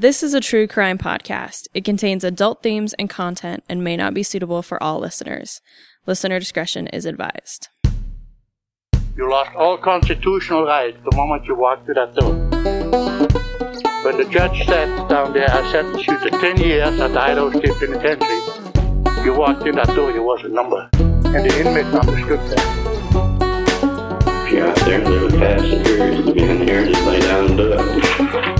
This is a true crime podcast. It contains adult themes and content and may not be suitable for all listeners. Listener discretion is advised. You lost all constitutional rights the moment you walked through that door. When the judge sat down there, I sentenced you to 10 years at the Idaho State Penitentiary. You walked in that door, you was a number. And the inmates understood that. If you're out there and live past the period of being here, just lay down and do it.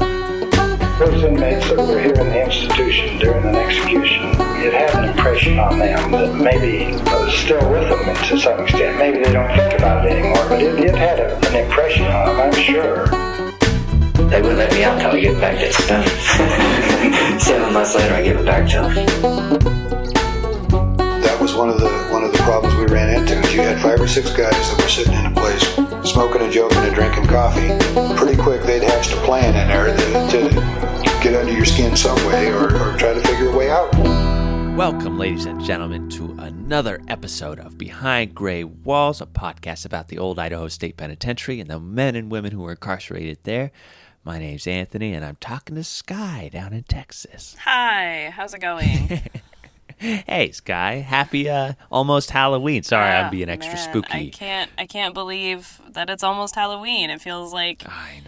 Those inmates that were here in the institution during an execution, it had an impression on them that maybe was still with them to some extent. Maybe they don't think about it anymore, but it, it had a, an impression on them, I'm sure. They wouldn't let me out until I get back to stuff. Seven months later, I give it back to them. That was one of the one of the problems we ran into. You had five or six guys that were sitting in a place, smoking and joking and drinking coffee. Pretty quick, they'd hatched a plan in there to, to get under your skin some way or, or try to figure a way out. Welcome, ladies and gentlemen, to another episode of Behind Gray Walls, a podcast about the old Idaho State Penitentiary and the men and women who were incarcerated there. My name's Anthony, and I'm talking to Sky down in Texas. Hi, how's it going? hey, Sky. Happy uh, almost Halloween. Sorry, I'm being extra man, spooky. I can't. I can't believe that it's almost Halloween. It feels like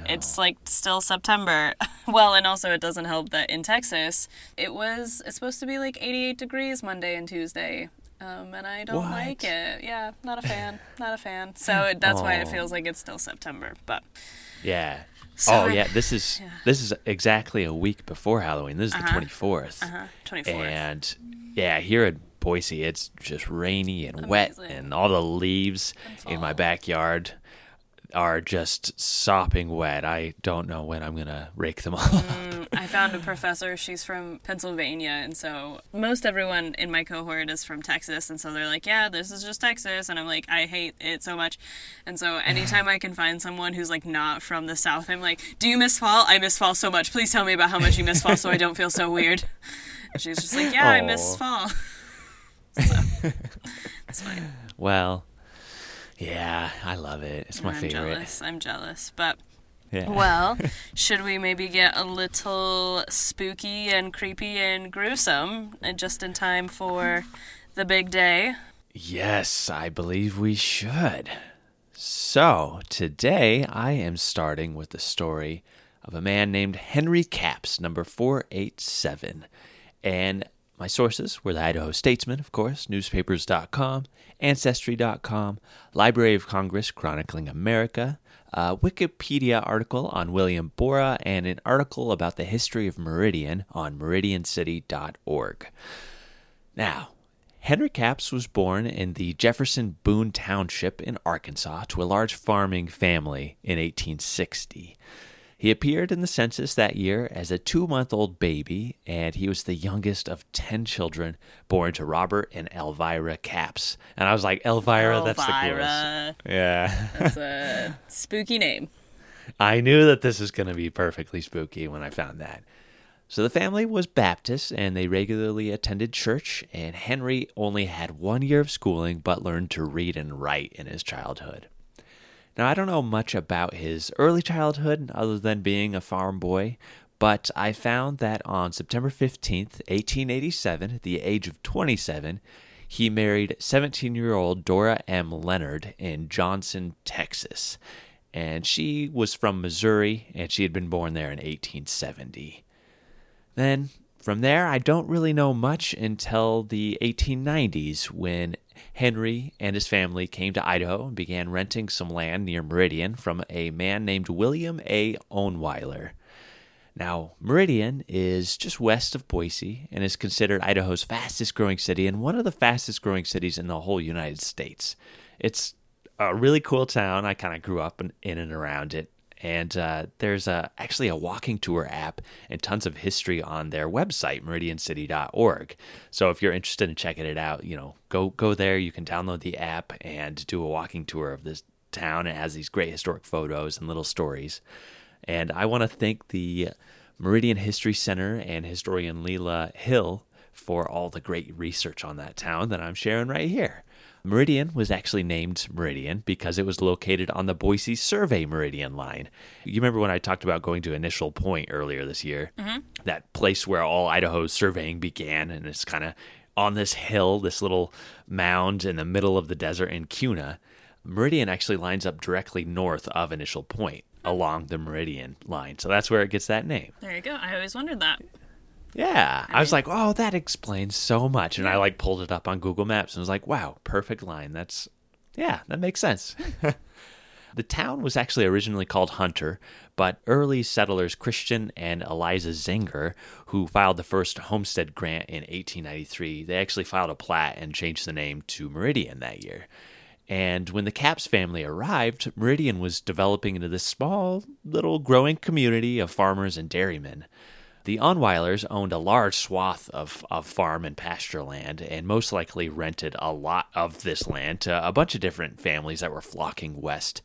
it's like still September. well, and also it doesn't help that in Texas it was. It's supposed to be like 88 degrees Monday and Tuesday. Um, and I don't What? like it. Yeah, not a fan. not a fan. So it, that's why it feels like it's still September. But Yeah. So oh I'm- yeah, this is yeah. this is exactly a week before Halloween. This is Uh-huh. the twenty fourth. uh-huh, 24th. And yeah, here in Boise, it's just rainy and wet, and all the leaves in my backyard are just sopping wet. I don't know when I'm gonna rake them all. Mm, I found a professor. She's from Pennsylvania, and so most everyone in my cohort is from Texas, and so they're like, "Yeah, this is just Texas," and I'm like, "I hate it so much." And so anytime I can find someone who's like not from the South, I'm like, "Do you miss fall? I miss fall so much. Please tell me about how much you miss fall, so I don't feel so weird." And she's just like, "Yeah, I miss Aw. fall." so it's fine. well, yeah, I love it. It's my I'm favorite. jealous. I'm jealous, but. Yeah. Well, should we maybe get a little spooky and creepy and gruesome and just in time for the big day? Yes, I believe we should. So, today I am starting with the story of a man named Henry Capps, number 487. And my sources were the Idaho Statesman, of course, newspapers.com, ancestry.com, Library of Congress chronicling America, a Wikipedia article on William Borah, and an article about the history of Meridian on meridiancity.org. Now, Henry Capps was born in the Jefferson Boone Township in Arkansas to a large farming family in 1860. He appeared in the census that year as a two month old baby, and he was the youngest of 10 children born to Robert and Elvira Capps. And I was like, Elvira, that's the coolest. Elvira. Yeah. That's a spooky name. I knew that this was going to be perfectly spooky when I found that. So the family was Baptist and they regularly attended church, and Henry only had one year of schooling but learned to read and write in his childhood. Now, I don't know much about his early childhood other than being a farm boy, but I found that on September 15th, 1887, at the age of 27, he married 17 year old Dora M. Leonard in Johnson, Texas. And she was from Missouri, and she had been born there in 1870. Then from there, I don't really know much until the 1890s when Henry and his family came to Idaho and began renting some land near Meridian from a man named William A. Ownweiler. Now, Meridian is just west of Boise and is considered Idaho's fastest growing city and one of the fastest growing cities in the whole United States. It's a really cool town. I kind of grew up in, in and around it. And uh, there's a, actually a walking tour app and tons of history on their website, meridiancity.org. So if you're interested in checking it out, you know, go go there. You can download the app and do a walking tour of this town. It has these great historic photos and little stories. And I want to thank the Meridian History Center and historian Leela Hill for all the great research on that town that I'm sharing right here. Meridian was actually named Meridian because it was located on the Boise Survey Meridian line. You remember when I talked about going to Initial Point earlier this year? Mm-hmm. That place where all Idaho's surveying began, and it's kind of on this hill, this little mound in the middle of the desert in Kuna. Meridian actually lines up directly north of Initial Point along the Meridian line. So that's where it gets that name. There you go. I always wondered that. Yeah. I, was like, oh, that explains so much. And I like pulled it up on Google Maps and was like, wow, perfect line. That's, yeah, that makes sense. the town was actually originally called Hunter, but early settlers Christian and Eliza Zenger, who filed the first homestead grant in 1893, they actually filed a plat and changed the name to Meridian that year. And when the Capps family arrived, Meridian was developing into this small, little growing community of farmers and dairymen. The Onweilers owned a large swath of, of farm and pasture land and most likely rented a lot of this land to a bunch of different families that were flocking west.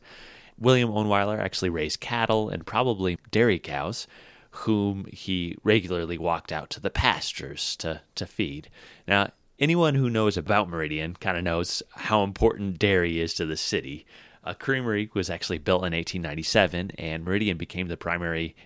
William Onweiler actually raised cattle and probably dairy cows, whom he regularly walked out to the pastures to, to feed. Now, anyone who knows about Meridian kind of knows how important dairy is to the city. A creamery was actually built in 1897, and Meridian became the primary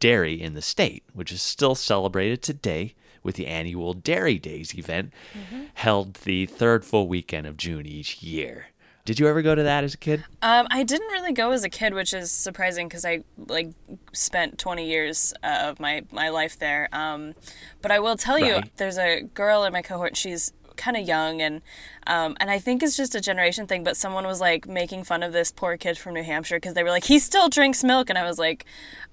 dairy in the state, which is still celebrated today with the annual Dairy Days event Mm-hmm. held the third full weekend of June each year. Did you ever go to that as a kid? Um, I didn't really go as a kid, which is surprising because I like spent 20 years uh, of my my life there. Um, but I will tell you, there's a girl in my cohort. She's kind of young and um, and I think it's just a generation thing. But someone was like making fun of this poor kid from New Hampshire because they were like, he still drinks milk, and I was like,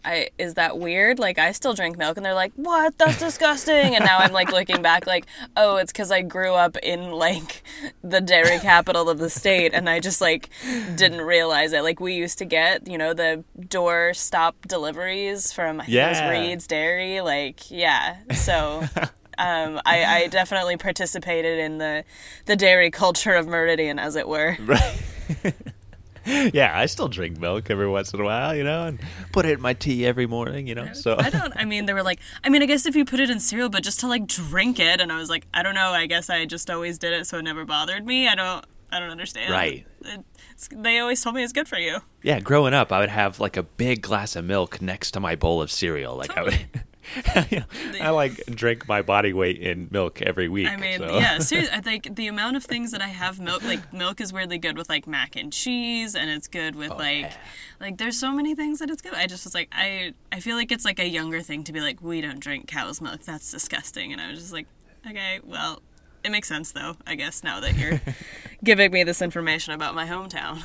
I is that weird? Like I still drink milk, and they're like, what? That's disgusting. And now I'm like looking back, like, oh, it's because I grew up in like the dairy capital of the state, and I just like didn't realize it. Like we used to get, you know, the door stop deliveries from I think it was Yeah. Reed's Dairy. Like, yeah. So. Um, I, I definitely participated in the the dairy culture of Meridian, as it were. Right. yeah, I still drink milk every once in a while, you know, and put it in my tea every morning, you know. So I don't. I mean, they were like, I mean, I guess if you put it in cereal, but just to like drink it, and I was like, I don't know. I guess I just always did it, so it never bothered me. I don't. I don't understand. Right. It's, they always told me it's good for you. yeah, growing up, I would have like a big glass of milk next to my bowl of cereal. Like I would. I like drink my body weight in milk every week. I mean, so. yeah, seriously, I think the amount of things that I have milk, like milk is weirdly good with like mac and cheese, and it's good with oh, like, yeah. like there's so many things that it's good. I just was like, I, I feel like it's like a younger thing to be like, we don't drink cow's milk. That's disgusting. And I was just like, okay, well, it makes sense though. I guess now that you're giving me this information about my hometown.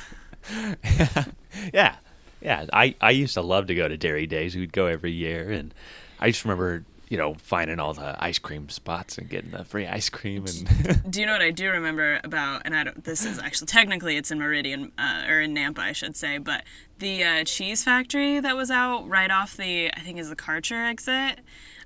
yeah, yeah. I I used to love to go to Dairy Days. We'd go every year, and I just remember you know finding all the ice cream spots and getting the free ice cream and Do you know what I do remember about? And I don't. This is actually technically it's in Meridian uh, or in Nampa, I should say. But the uh, cheese factory that was out right off the I think is the Karcher exit.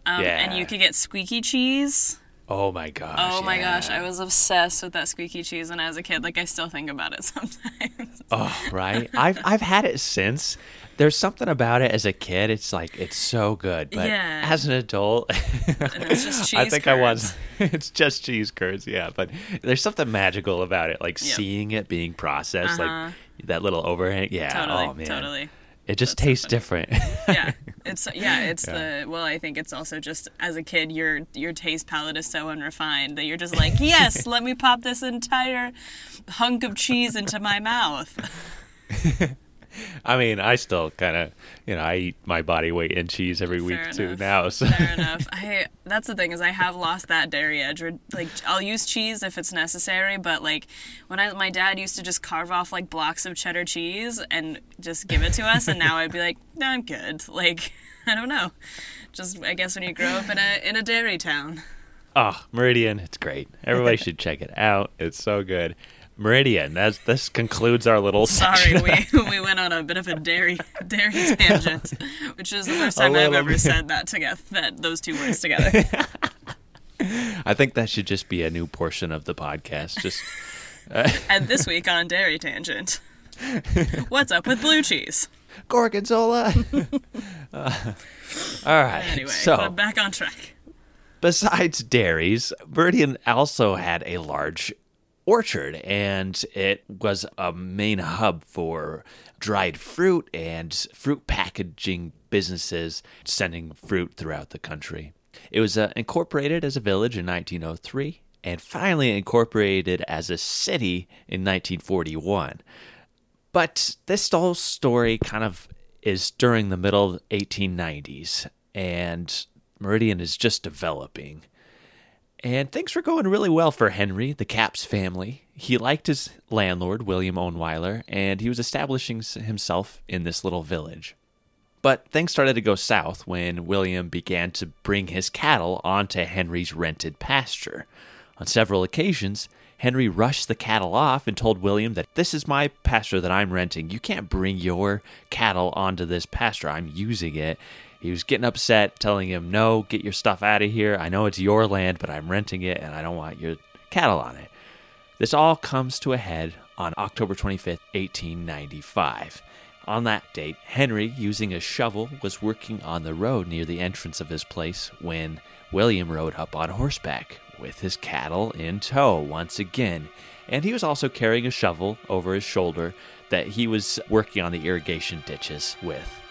Um, And you could get squeaky cheese. oh my gosh. Oh my yeah. gosh, I was obsessed with that squeaky cheese when I was a kid. Like I still think about it sometimes. Oh right. I've I've had it since. There's something about it as a kid. It's like it's so good, but Yeah. as an adult, it's just I think I was. It's just cheese curds, yeah. But there's something magical about it, like Yeah. seeing it being processed, Uh-huh. like that little overhang. Yeah. Totally, oh man. totally. It just That's tastes funny. different. yeah it's yeah it's the well i think it's also just as a kid your your taste palette is so unrefined that you're just like yes let me pop this entire hunk of cheese into my mouth I mean, I still kind of, you know, I eat my body weight in cheese every week Fair too now. So fair enough i that's the thing is i have lost that dairy edge like i'll use cheese if it's necessary but like when i my dad used to just carve off like blocks of cheddar cheese and just give it to us and now i'd be like no i'm good like i don't know just i guess when you grow up in a in a dairy town Oh, Meridian, it's great. Everybody should check it out. It's so good. Meridian, that's this concludes our little Sorry, we, we went on a bit of a dairy dairy tangent, which is the first time I've ever bit. said that together. That those two words together. I think that should just be a new portion of the podcast. Just and this week on dairy tangent, what's up with blue cheese? gorgonzola. Uh, all right. Anyway, so back on track. besides dairies, Meridian also had a large orchard, and it was a main hub for dried fruit and fruit packaging businesses sending fruit throughout the country. It was uh, incorporated as a village in 1903 and finally incorporated as a city in 1941. But this whole story kind of is during the middle 1890s, and Meridian is just developing. And things were going really well for Henry, the Capps family. He liked his landlord, William Ohnweiler, and he was establishing himself in this little village. But things started to go south when William began to bring his cattle onto Henry's rented pasture. On several occasions, Henry rushed the cattle off and told William that this is my pasture that I'm renting. You can't bring your cattle onto this pasture. I'm using it. He was getting upset, telling him, No, get your stuff out of here. I know it's your land, but I'm renting it and I don't want your cattle on it. This all comes to a head on October 25th, 1895. On that date, Henry, using a shovel, was working on the road near the entrance of his place when William rode up on horseback with his cattle in tow once again. And he was also carrying a shovel over his shoulder that he was working on the irrigation ditches with.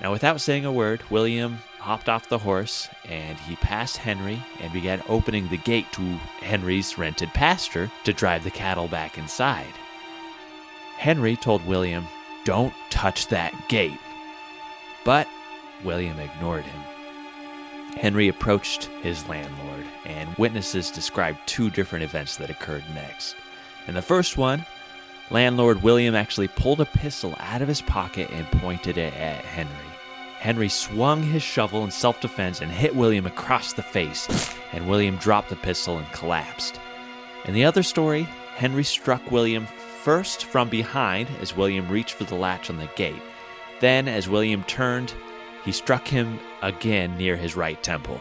Now, without saying a word, William hopped off the horse and he passed Henry and began opening the gate to Henry's rented pasture to drive the cattle back inside. Henry told William, Don't touch that gate. But William ignored him. Henry approached his landlord, and witnesses described two different events that occurred next. In the first one, landlord William actually pulled a pistol out of his pocket and pointed it at Henry. Henry swung his shovel in self defense and hit William across the face, and William dropped the pistol and collapsed. In the other story, Henry struck William first from behind as William reached for the latch on the gate. Then, as William turned, he struck him again near his right temple.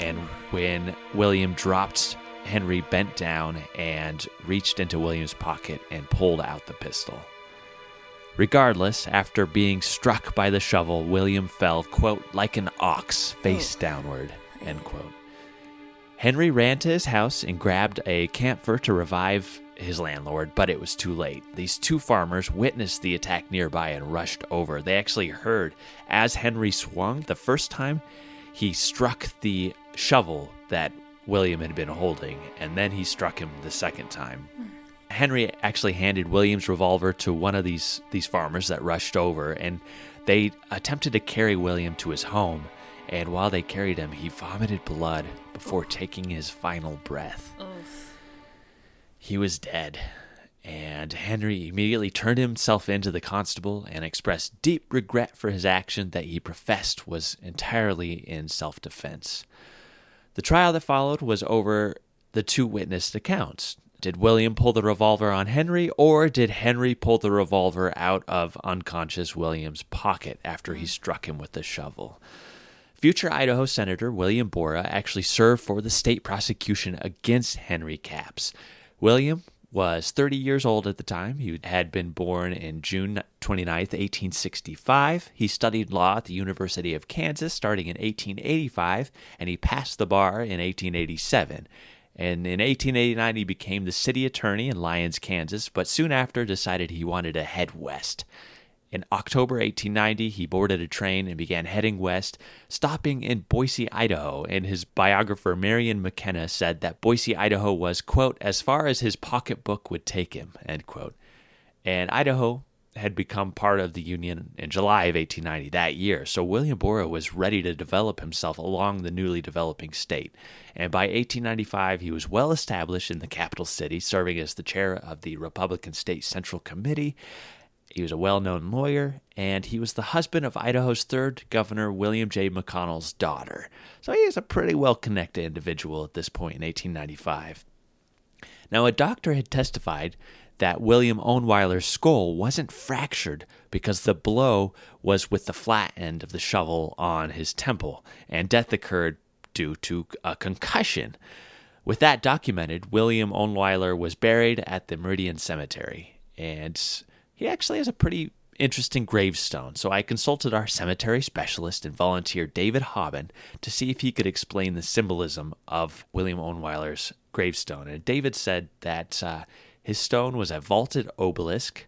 And when William dropped, Henry bent down and reached into William's pocket and pulled out the pistol. Regardless, after being struck by the shovel, William fell, quote, like an ox, face downward, end quote. Henry ran to his house and grabbed a camphor to revive his landlord, but it was too late. These two farmers witnessed the attack nearby and rushed over. They actually heard as Henry swung the first time, he struck the shovel that William had been holding, and then he struck him the second time. Henry actually handed William's revolver to one of these these farmers that rushed over, and they attempted to carry William to his home. And while they carried him, he vomited blood before taking his final breath. He was dead, and Henry immediately turned himself in to the constable and expressed deep regret for his action that he professed was entirely in self defense. The trial that followed was over the two witnessed accounts. Did William pull the revolver on Henry, or did Henry pull the revolver out of unconscious William's pocket after he struck him with the shovel? Future Idaho Senator William Borah actually served for the state prosecution against Henry Capps. William was 30 years old at the time. He had been born in June 29, 1865. He studied law at the University of Kansas starting in 1885, and he passed the bar in 1887. And in 1889, he became the city attorney in Lyons, Kansas, but soon after decided he wanted to head west. In October 1890, he boarded a train and began heading west, stopping in Boise, Idaho. And his biographer, Marion McKenna, said that Boise, Idaho was, quote, as far as his pocketbook would take him, end quote. And Idaho had become part of the Union in July of 1890 that year, so William Borah was ready to develop himself along the newly developing state. And by 1895, he was well established in the capital city, serving as the chair of the Republican State Central Committee he was a well known lawyer, and he was the husband of Idaho's third governor, William J. McConnell's daughter. So he is a pretty well connected individual at this point in 1895. Now, a doctor had testified that William Ohnweiler's skull wasn't fractured because the blow was with the flat end of the shovel on his temple, and death occurred due to a concussion. With that documented, William Ohnweiler was buried at the Meridian Cemetery, and he actually has a pretty interesting gravestone, so I consulted our cemetery specialist and volunteer David Hobben to see if he could explain the symbolism of William Owenweiler's gravestone. And David said that uh, his stone was a vaulted obelisk,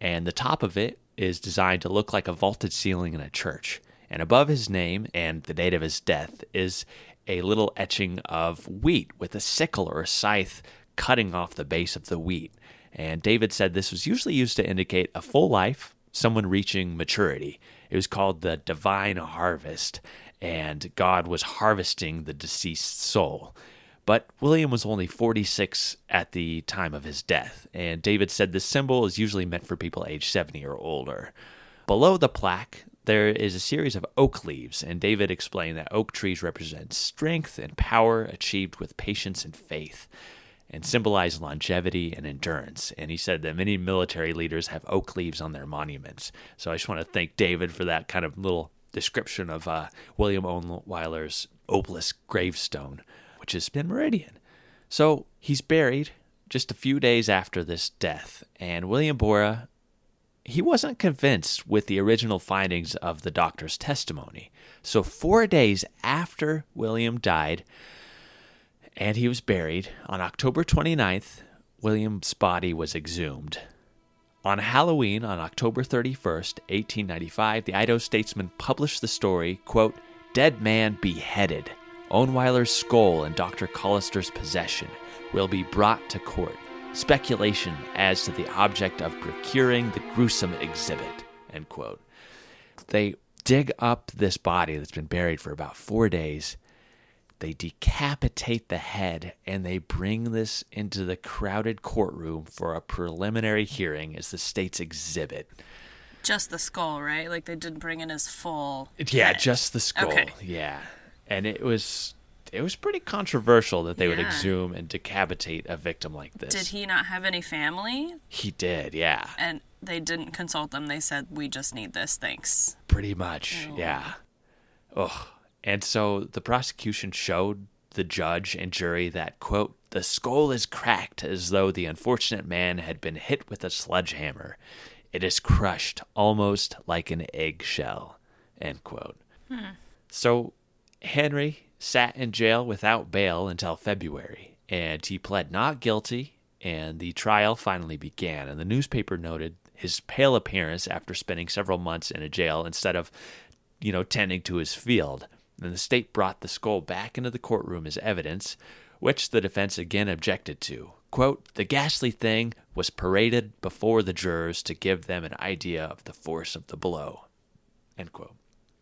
and the top of it is designed to look like a vaulted ceiling in a church. And above his name and the date of his death is a little etching of wheat with a sickle or a scythe cutting off the base of the wheat. And David said this was usually used to indicate a full life, someone reaching maturity. It was called the divine harvest, and God was harvesting the deceased soul. But William was only 46 at the time of his death, and David said this symbol is usually meant for people aged 70 or older. Below the plaque, there is a series of oak leaves, and David explained that oak trees represent strength and power achieved with patience and faith and symbolize longevity and endurance. And he said that many military leaders have oak leaves on their monuments. So I just want to thank David for that kind of little description of uh, William Owenweiler's obelisk gravestone, which is in Meridian. So he's buried just a few days after this death, and William Borah he wasn't convinced with the original findings of the doctor's testimony. So, four days after William died and he was buried, on October 29th, William's body was exhumed. On Halloween, on October 31st, 1895, the Idaho Statesman published the story, quote, Dead Man Beheaded. Owenweiler's skull in Dr. Collister's possession will be brought to court speculation as to the object of procuring the gruesome exhibit. End quote. They dig up this body that's been buried for about four days. They decapitate the head and they bring this into the crowded courtroom for a preliminary hearing as the state's exhibit. Just the skull, right? Like they didn't bring in his full. Yeah, head. just the skull. Okay. Yeah. And it was it was pretty controversial that they would Yeah. exhume and decapitate a victim like this. Did he not have any family? He did, yeah. And they didn't consult them. They said, "We just need this. Thanks." Pretty much, yeah. Ugh. And so the prosecution showed the judge and jury that, quote, the skull is cracked as though the unfortunate man had been hit with a sledgehammer. It is crushed almost like an eggshell, end quote. Hmm. So Henry sat in jail without bail until February, and he pled not guilty, and the trial finally began. And the newspaper noted his pale appearance after spending several months in a jail instead of, you know, tending to his field. And the state brought the skull back into the courtroom as evidence, which the defense again objected to. Quote, the ghastly thing was paraded before the jurors to give them an idea of the force of the blow. End quote.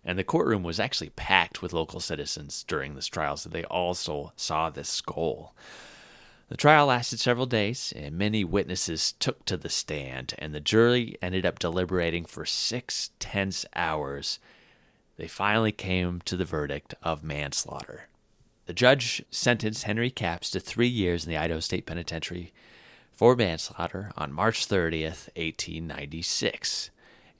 And the courtroom was actually packed with local citizens during this trial, so they also saw this skull. The trial lasted several days, and many witnesses took to the stand, and the jury ended up deliberating for six tense hours. They finally came to the verdict of manslaughter. The judge sentenced Henry Capps to three years in the Idaho State Penitentiary for manslaughter on March 30th, 1896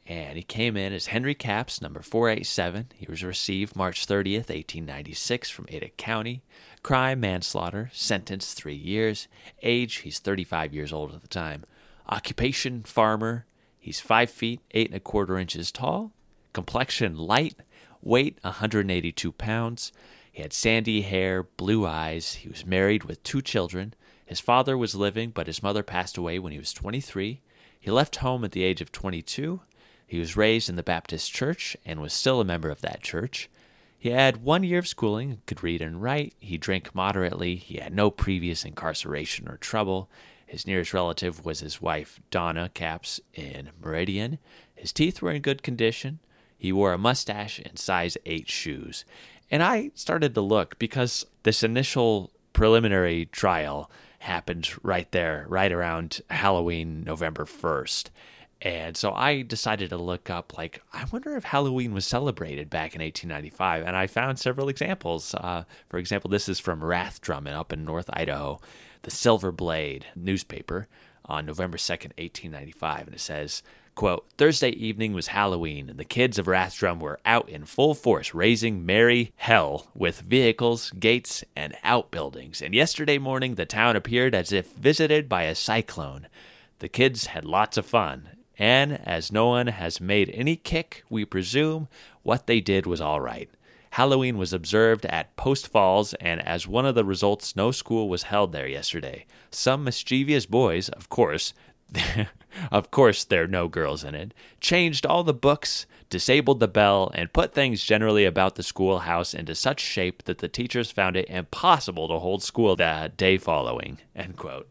and he came in as Henry Capps, number 487. He was received March 30th, 1896, from Ada County. Crime, manslaughter, sentence three years. Age, he's 35 years old at the time. Occupation, farmer. He's 5 feet, 8 and a quarter inches tall. Complexion, light. Weight, 182 pounds. He had sandy hair, blue eyes. He was married with two children. His father was living, but his mother passed away when he was 23. He left home at the age of 22. He was raised in the Baptist church and was still a member of that church. He had one year of schooling, could read and write. He drank moderately. He had no previous incarceration or trouble. His nearest relative was his wife, Donna Capps, in Meridian. His teeth were in good condition. He wore a mustache and size 8 shoes. And I started to look because this initial preliminary trial happened right there, right around Halloween, November 1st. And so I decided to look up, like, I wonder if Halloween was celebrated back in 1895. And I found several examples. Uh, for example, this is from Rathdrum up in North Idaho, the Silver Blade newspaper on November 2nd, 1895. And it says, quote, Thursday evening was Halloween, and the kids of Rathdrum were out in full force raising merry hell with vehicles, gates, and outbuildings. And yesterday morning the town appeared as if visited by a cyclone. The kids had lots of fun, And as no one has made any kick, we presume what they did was all right. Halloween was observed at Post Falls, and as one of the results, no school was held there yesterday. Some mischievous boys, of course, of course, there are no girls in it, changed all the books, disabled the bell, and put things generally about the schoolhouse into such shape that the teachers found it impossible to hold school the day following. End quote.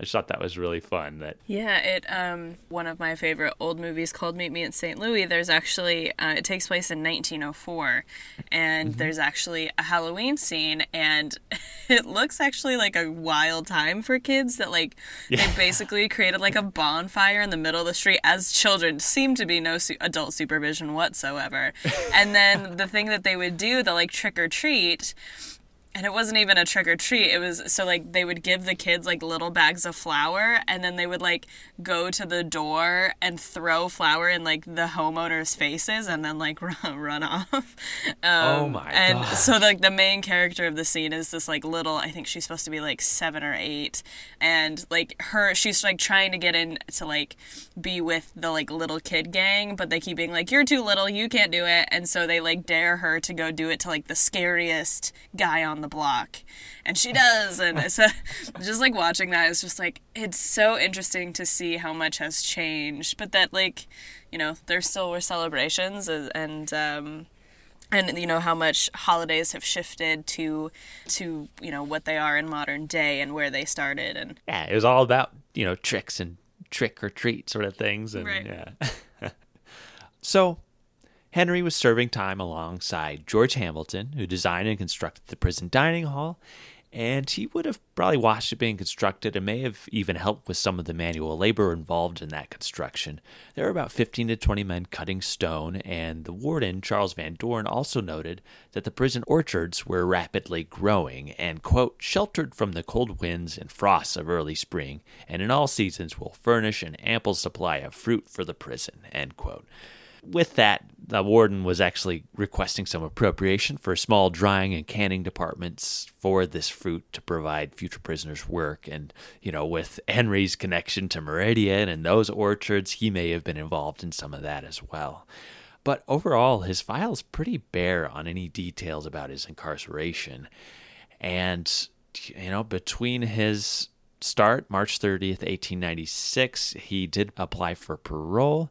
I just thought that was really fun. That Yeah, it um one of my favorite old movies called Meet Me at St. Louis. There's actually uh, it takes place in 1904, and there's actually a Halloween scene, and it looks actually like a wild time for kids. That like they basically created like a bonfire in the middle of the street as children. Seemed to be no su- adult supervision whatsoever, and then the thing that they would do, the like trick or treat and it wasn't even a trick or treat. It was so like they would give the kids like little bags of flour, and then they would like go to the door and throw flour in like the homeowners' faces, and then like run, run off. Um, Oh my And gosh. so like the main character of the scene is this like little. I think she's supposed to be like seven or eight, and like her, she's like trying to get in to like be with the like little kid gang, but they keep being like, "You're too little, you can't do it," and so they like dare her to go do it to like the scariest guy on the block, and she does, and so just like watching that is just like it's so interesting to see how much has changed, but that like you know there still were celebrations and. um and you know how much holidays have shifted to to you know what they are in modern day and where they started and yeah, it was all about you know tricks and trick or treat sort of things, and Right. yeah. so Henry was serving time alongside George Hamilton, who designed and constructed the prison dining hall, and he would have probably watched it being constructed and may have even helped with some of the manual labor involved in that construction. There were about 15 to 20 men cutting stone, and the warden, Charles Van Dorn, also noted that the prison orchards were rapidly growing and, quote, sheltered from the cold winds and frosts of early spring, and in all seasons will furnish an ample supply of fruit for the prison, end quote. With that, the warden was actually requesting some appropriation for small drying and canning departments for this fruit to provide future prisoners work. And, you know, with Henry's connection to Meridian and those orchards, he may have been involved in some of that as well. But overall, his file is pretty bare on any details about his incarceration. And, you know, between his start, March 30th, 1896, he did apply for parole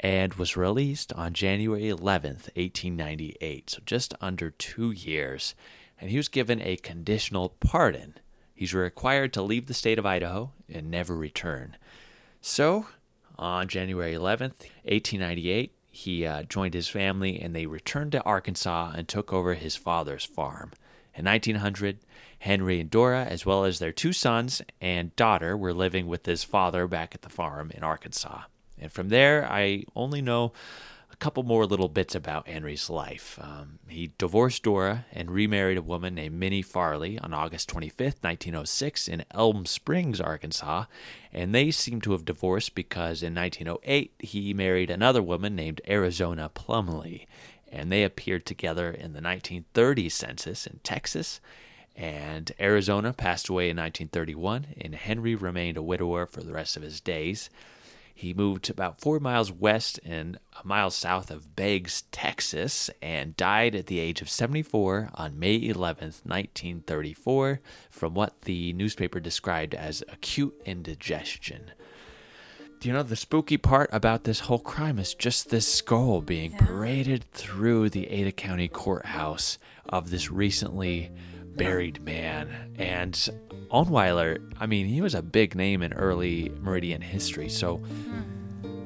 and was released on January 11th, 1898. So just under two years. And he was given a conditional pardon. He's required to leave the state of Idaho and never return. So, on January 11th, 1898, he uh, joined his family and they returned to Arkansas and took over his father's farm. In 1900, Henry and Dora, as well as their two sons and daughter, were living with his father back at the farm in Arkansas. And from there, I only know a couple more little bits about Henry's life. Um, he divorced Dora and remarried a woman named Minnie Farley on August 25th, 1906, in Elm Springs, Arkansas. And they seem to have divorced because in 1908 he married another woman named Arizona Plumley. And they appeared together in the 1930 census in Texas. And Arizona passed away in 1931, and Henry remained a widower for the rest of his days. He moved about four miles west and a mile south of Beggs, Texas, and died at the age of 74 on May 11th, 1934, from what the newspaper described as acute indigestion. Do you know the spooky part about this whole crime is just this skull being paraded through the Ada County courthouse of this recently buried man. And Onweiler, I mean, he was a big name in early Meridian history. So,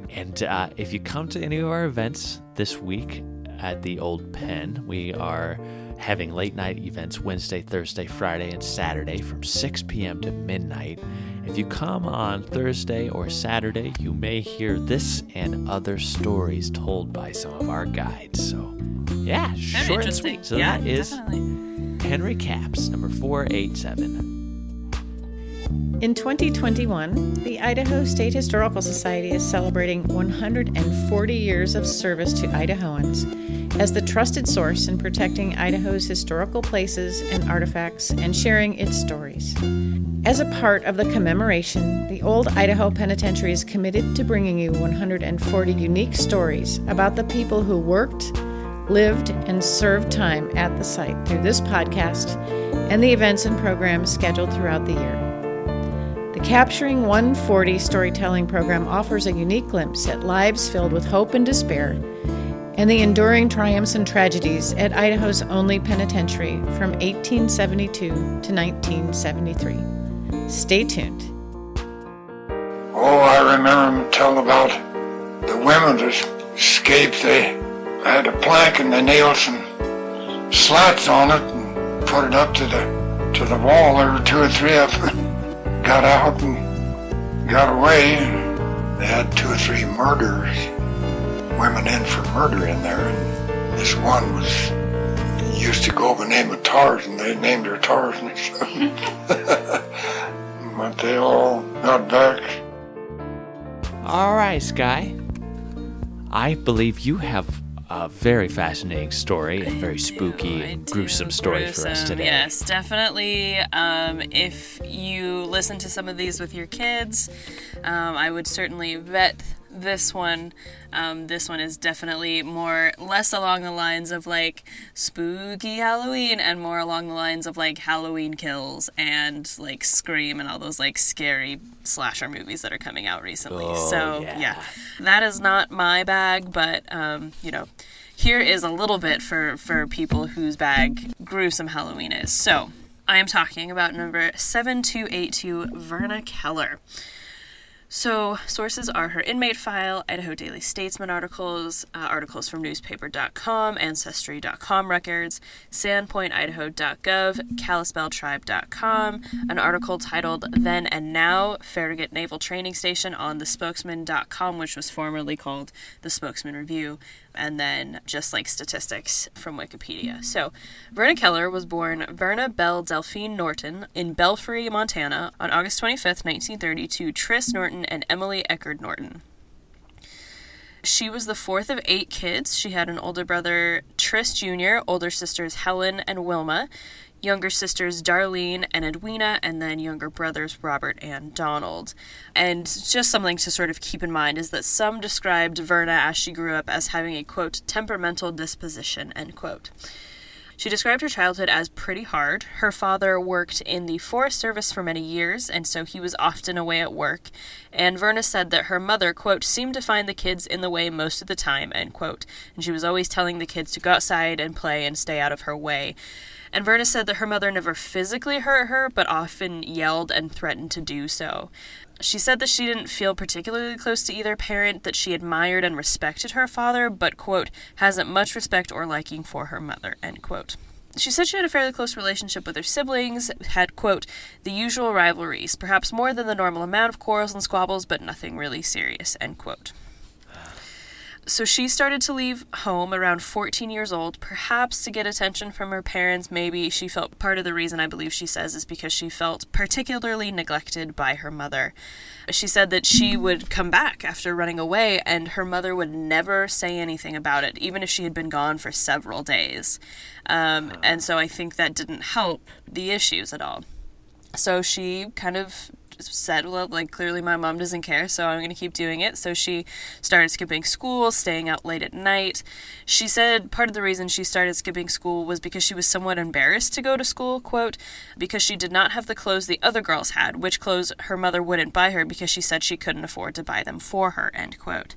and uh, if you come to any of our events this week at the Old Pen, we are having late night events Wednesday, Thursday, Friday, and Saturday from 6 p.m. to midnight. If you come on Thursday or Saturday, you may hear this and other stories told by some of our guides. So, yeah, Very short and sweet. So yeah, that is definitely. Henry Capps, number 487. In 2021, the Idaho State Historical Society is celebrating 140 years of service to Idahoans as the trusted source in protecting Idaho's historical places and artifacts and sharing its stories. As a part of the commemoration, the Old Idaho Penitentiary is committed to bringing you 140 unique stories about the people who worked, lived, and served time at the site through this podcast and the events and programs scheduled throughout the year. The Capturing 140 storytelling program offers a unique glimpse at lives filled with hope and despair and the enduring triumphs and tragedies at Idaho's only penitentiary from 1872 to 1973. Stay tuned. Oh, I remember them telling about the women that escaped. They had a plank and they nailed some slats on it and put it up to the to the wall. There were two or three of them got out and got away. They had two or three murders, women in for murder in there. And this one was used to go by the name of Tarzan. They named her Tarzan. but they all got back. All right, Sky. I believe you have a very fascinating story and very spooky and gruesome story for us today. Yes, definitely. Um, if you listen to some of these with your kids, um, I would certainly vet this one. Um, this one is definitely more less along the lines of like spooky Halloween and more along the lines of like Halloween kills and like Scream and all those like scary slasher movies that are coming out recently. Oh, so yeah. yeah, that is not my bag, but um, you know, here is a little bit for for people whose bag gruesome Halloween is. So I am talking about number seven two eight two Verna Keller. So, sources are her inmate file, Idaho Daily Statesman articles, uh, articles from newspaper.com, ancestry.com records, sandpointidaho.gov, kalispelltribe.com, an article titled Then and Now Farragut Naval Training Station on the spokesman.com, which was formerly called the Spokesman Review, and then just like statistics from Wikipedia. Mm. So, Verna Keller was born Verna Belle Delphine Norton in Belfry, Montana on August 25th, 1930, to Tris Norton and Emily Eckerd Norton. She was the fourth of eight kids. She had an older brother, Tris Jr., older sisters Helen and Wilma, younger sisters Darlene and Edwina, and then younger brothers Robert and Donald. And just something to sort of keep in mind is that some described Verna as she grew up as having a quote temperamental disposition end quote. She described her childhood as pretty hard. Her father worked in the Forest Service for many years, and so he was often away at work. And Verna said that her mother, quote, seemed to find the kids in the way most of the time, end quote. And she was always telling the kids to go outside and play and stay out of her way. And Verna said that her mother never physically hurt her, but often yelled and threatened to do so. She said that she didn't feel particularly close to either parent, that she admired and respected her father, but, quote, hasn't much respect or liking for her mother, end quote. She said she had a fairly close relationship with her siblings, had, quote, the usual rivalries, perhaps more than the normal amount of quarrels and squabbles, but nothing really serious, end quote. So she started to leave home around 14 years old, perhaps to get attention from her parents. Maybe she felt part of the reason I believe she says is because she felt particularly neglected by her mother. She said that she would come back after running away, and her mother would never say anything about it, even if she had been gone for several days. Um, and so I think that didn't help the issues at all. So she kind of said, well, like, clearly my mom doesn't care, so I'm going to keep doing it. So she started skipping school, staying out late at night. She said part of the reason she started skipping school was because she was somewhat embarrassed to go to school, quote, because she did not have the clothes the other girls had, which clothes her mother wouldn't buy her because she said she couldn't afford to buy them for her, end quote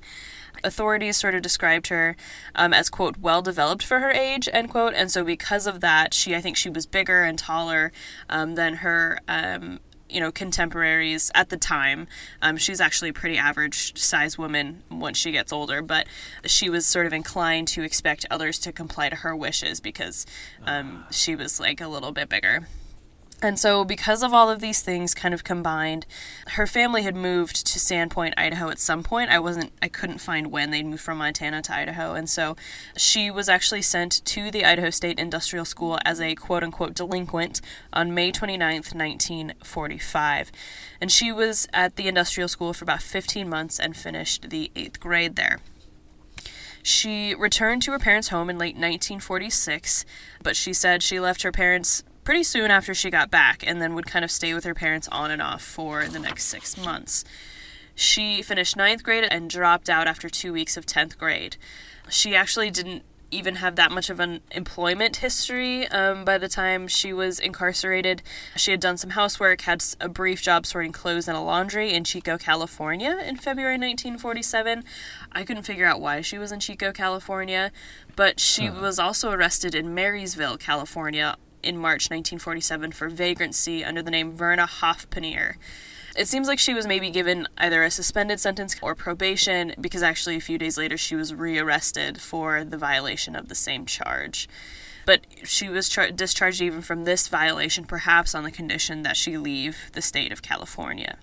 authorities sort of described her um, as quote well developed for her age end quote and so because of that she i think she was bigger and taller um, than her um, you know contemporaries at the time. Um, she's actually a pretty average size woman once she gets older but she was sort of inclined to expect others to comply to her wishes because um, she was like a little bit bigger And so, because of all of these things kind of combined, her family had moved to Sandpoint, Idaho at some point. I wasn't, I couldn't find when they'd moved from Montana to Idaho. And so, she was actually sent to the Idaho State Industrial School as a quote unquote delinquent on May 29th, 1945. And she was at the industrial school for about 15 months and finished the eighth grade there. She returned to her parents' home in late 1946, but she said she left her parents pretty soon after she got back and then would kind of stay with her parents on and off for the next six months. She finished ninth grade and dropped out after two weeks of 10th grade. She actually didn't even have that much of an employment history um, by the time she was incarcerated. She had done some housework, had a brief job sorting clothes in a laundry in Chico, California in February 1947. I couldn't figure out why she was in Chico, California, but she huh. was also arrested in Marysville, California in March 1947 for vagrancy under the name Verna Hoffpanier. It seems like she was maybe given either a suspended sentence or probation because actually a few days later she was rearrested for the violation of the same charge. But she was char- discharged even from this violation, perhaps on the condition that she leave the state of California.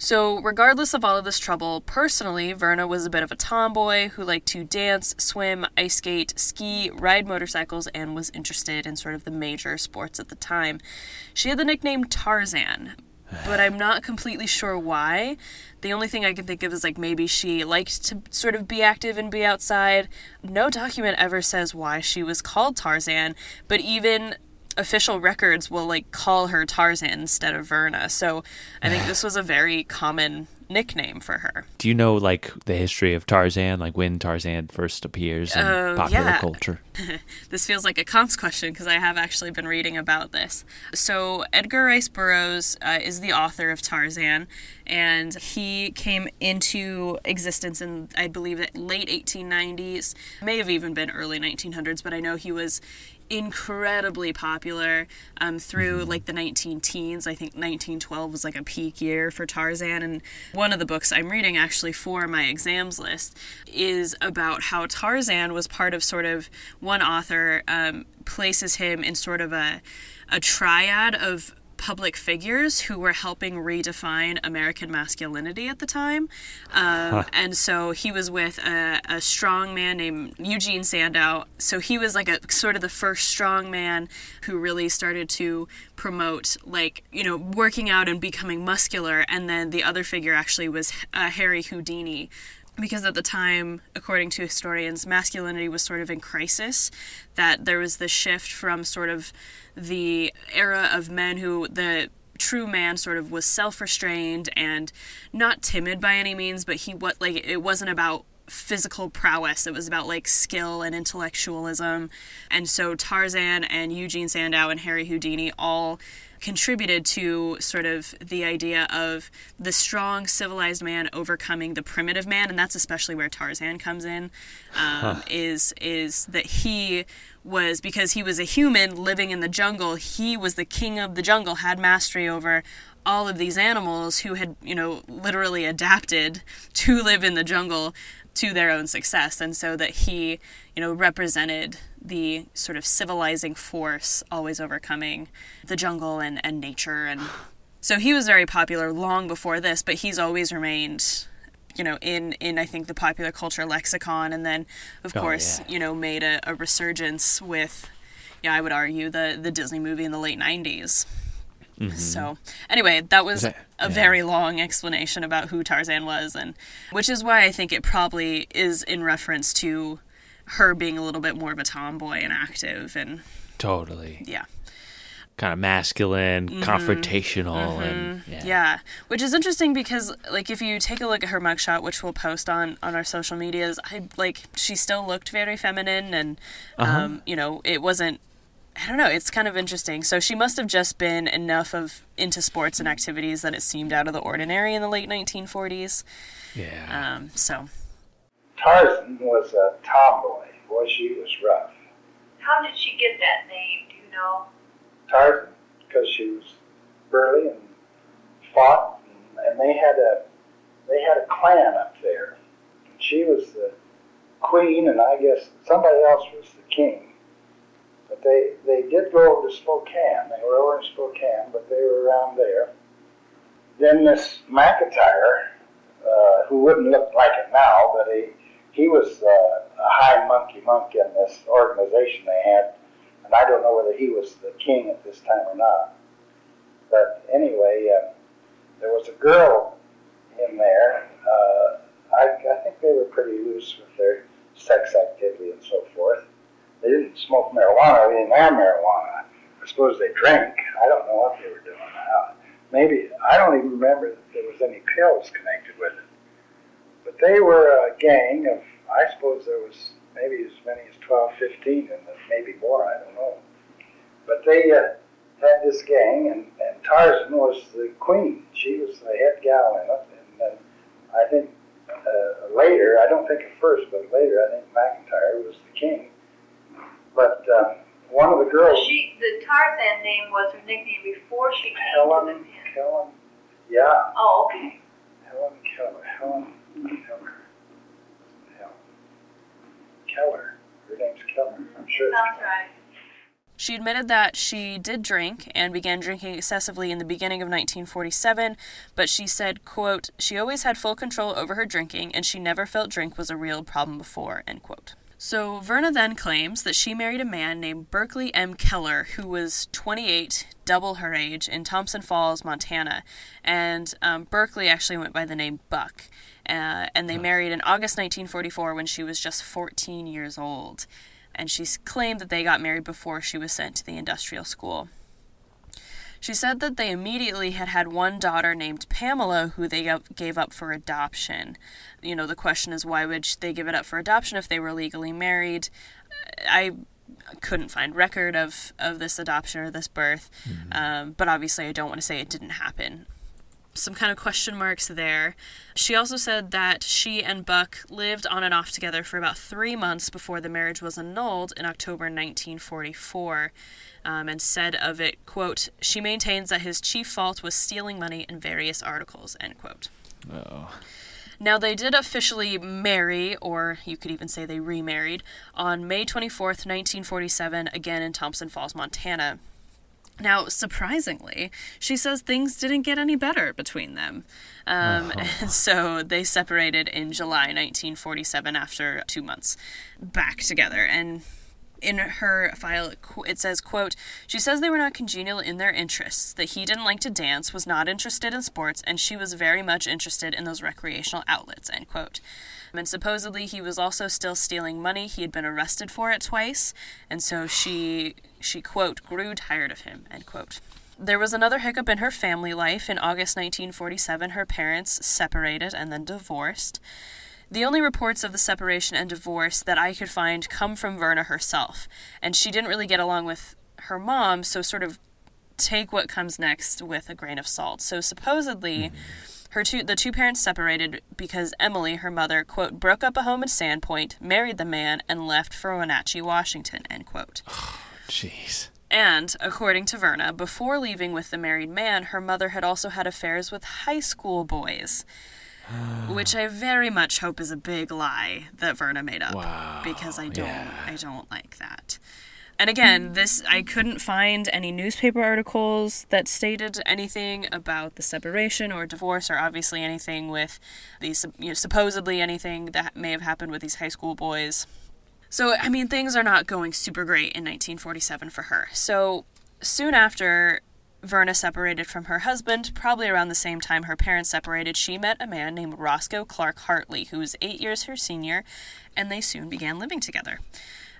So, regardless of all of this trouble, personally, Verna was a bit of a tomboy who liked to dance, swim, ice skate, ski, ride motorcycles, and was interested in sort of the major sports at the time. She had the nickname Tarzan, but I'm not completely sure why. The only thing I can think of is like maybe she liked to sort of be active and be outside. No document ever says why she was called Tarzan, but even official records will like call her Tarzan instead of Verna. So I think this was a very common nickname for her. Do you know like the history of Tarzan, like when Tarzan first appears in uh, popular yeah. culture? this feels like a comps question because I have actually been reading about this. So Edgar Rice Burroughs uh, is the author of Tarzan, and he came into existence in I believe late 1890s, may have even been early 1900s, but I know he was incredibly popular um, through mm-hmm. like the 19 teens. I think 1912 was like a peak year for Tarzan. And one of the books I'm reading actually for my exams list is about how Tarzan was part of sort of one author um, places him in sort of a a triad of public figures who were helping redefine American masculinity at the time. Um, huh. And so he was with a, a, strong man named Eugene Sandow. So he was like a sort of the first strong man who really started to promote, like, you know, working out and becoming muscular. And then the other figure actually was uh, Harry Houdini, because at the time, according to historians, masculinity was sort of in crisis, that there was this shift from sort of the era of men who the true man sort of was self-restrained and not timid by any means, but he what like it wasn't about physical prowess. It was about like skill and intellectualism. And so Tarzan and Eugene Sandow and Harry Houdini all contributed to sort of the idea of the strong civilized man overcoming the primitive man and that's especially where tarzan comes in um, huh. is is that he was because he was a human living in the jungle. He was the king of the jungle had mastery over all of these animals who had you know literally adapted to live in the jungle to their own success. And so that he you know represented the sort of civilizing force always overcoming the jungle and, and nature. And so he was very popular long before this but he's always remained you know in in i think the popular culture lexicon and then of oh, course yeah. you know made a, a resurgence with yeah i would argue the the disney movie in the late 90s mm-hmm. so anyway that was that, a yeah. very long explanation about who tarzan was and which is why i think it probably is in reference to her being a little bit more of a tomboy and active and totally yeah kind of masculine mm-hmm. confrontational mm-hmm. and yeah. yeah. which is interesting because like if you take a look at her mugshot which we'll post on on our social medias i like she still looked very feminine and uh-huh. um you know it wasn't I don't know. It's kind of interesting. So she must have just been enough of into sports and activities that it seemed out of the ordinary in the late 1940s. Yeah. Um, so Tarzan was a tomboy. Boy, she was rough. How did she get that name? Do you know? Tarzan, because she was burly and fought, and, and they had a they had a clan up there. She was the queen, and I guess somebody else was the king. But they, they did go to Spokane. They were over in Spokane, but they were around there. Then this McIntyre, uh, who wouldn't look like it now, but he, he was uh, a high monkey monk in this organization they had. And I don't know whether he was the king at this time or not. But anyway, uh, there was a girl in there. Uh, I, I think they were pretty loose with their sex activity and so forth. They didn't smoke marijuana. They didn't have marijuana. I suppose they drank. I don't know what they were doing. Uh, maybe I don't even remember that there was any pills connected with it. But they were a gang of. I suppose there was maybe as many as 12, 15, and maybe more. I don't know. But they uh, had this gang, and, and Tarzan was the queen. She was the head gal in it. And then I think uh, later, I don't think at first, but later, I think McIntyre was the king. But uh, one of the girls, She, the Tarzan name was her nickname before she came to Helen, the band. Helen, yeah, Oh, okay. Helen Keller, Helen Keller, Helen Keller. Her name's Keller. I'm sure. Sounds right. She admitted that she did drink and began drinking excessively in the beginning of 1947, but she said, quote, she always had full control over her drinking and she never felt drink was a real problem before, end quote. So Verna then claims that she married a man named Berkeley M. Keller, who was 28, double her age, in Thompson Falls, Montana. And um, Berkeley actually went by the name Buck. Uh, and they married in August 1944 when she was just 14 years old and she claimed that they got married before she was sent to the industrial school. She said that they immediately had had one daughter named Pamela who they gave up for adoption. You know, the question is why would they give it up for adoption if they were legally married? I couldn't find record of, of this adoption or this birth, mm-hmm. um, but obviously I don't want to say it didn't happen some kind of question marks there. She also said that she and Buck lived on and off together for about three months before the marriage was annulled in October 1944. Um, and said of it, quote, she maintains that his chief fault was stealing money in various articles, end quote. Oh. Now, they did officially marry, or you could even say they remarried, on May 24th, 1947, again in Thompson Falls, Montana. Now, surprisingly, she says things didn't get any better between them. Um, oh. And so they separated in July 1947 after two months back together. And in her file it says quote she says they were not congenial in their interests that he didn't like to dance was not interested in sports and she was very much interested in those recreational outlets end quote and supposedly he was also still stealing money he had been arrested for it twice and so she she quote grew tired of him end quote there was another hiccup in her family life. In August 1947, her parents separated and then divorced. The only reports of the separation and divorce that I could find come from Verna herself, and she didn't really get along with her mom, so sort of take what comes next with a grain of salt. So supposedly, mm-hmm. Her two the two parents separated because Emily, her mother, quote, broke up a home in Sandpoint, married the man, and left for Wenatchee, Washington, end quote. Jeez. And, according to Verna, before leaving with the married man, her mother had also had affairs with high school boys which I very much hope is a big lie that Verna made up wow. because I don't yeah. I don't like that. And again, this I couldn't find any newspaper articles that stated anything about the separation or divorce, or obviously anything with these, you know, supposedly anything that may have happened with these high school boys. So, I mean, things are not going super great in 1947 for her. So, soon after Verna separated from her husband, probably around the same time her parents separated, she met a man named Roscoe Clark Hartley, who was eight years her senior, and they soon began living together.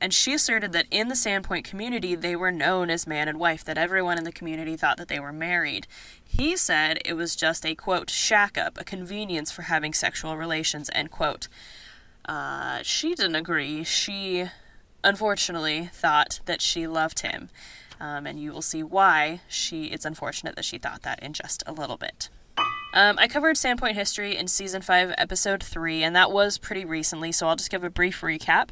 And she asserted that in the Sandpoint community, they were known as man and wife, that everyone in the community thought that they were married. He said it was just a, quote, shack up, a convenience for having sexual relations, end quote. Uh, she didn't agree. She, unfortunately, thought that she loved him um, and you will see why she. It's unfortunate that she thought that in just a little bit. Um, I covered Sandpoint history in season 5, episode 3, and that was pretty recently, so I'll just give a brief recap.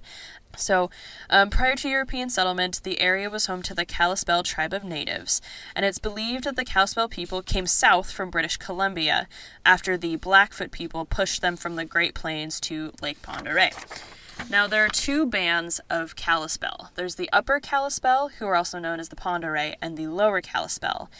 So, um, prior to European settlement, the area was home to the Kalispel tribe of natives, and it's believed that the Kalispel people came south from British Columbia after the Blackfoot people pushed them from the Great Plains to Lake Pend Oreille. Now, there are two bands of Kalispel. There's the Upper Kalispel, who are also known as the Pend Oreille, and the Lower Kalispel.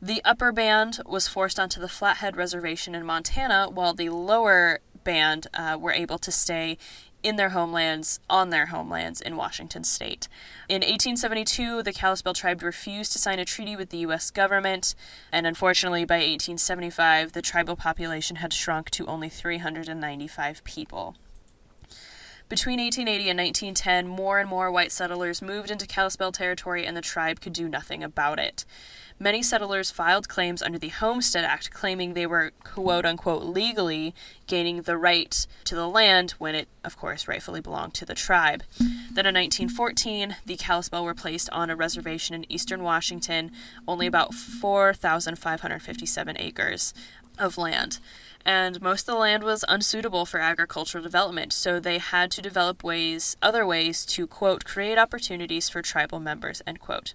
The upper band was forced onto the Flathead Reservation in Montana, while the lower band uh, were able to stay in their homelands, on their homelands in Washington state. In 1872, the Kalispel tribe refused to sign a treaty with the U.S. government, and unfortunately, by 1875, the tribal population had shrunk to only 395 people. Between 1880 and 1910, more and more white settlers moved into Kalispel territory, and the tribe could do nothing about it. Many settlers filed claims under the Homestead Act, claiming they were quote unquote legally gaining the right to the land when it, of course, rightfully belonged to the tribe. Then in 1914, the Kalispel were placed on a reservation in eastern Washington, only about 4,557 acres of land and most of the land was unsuitable for agricultural development, so they had to develop ways, other ways to quote create opportunities for tribal members end quote.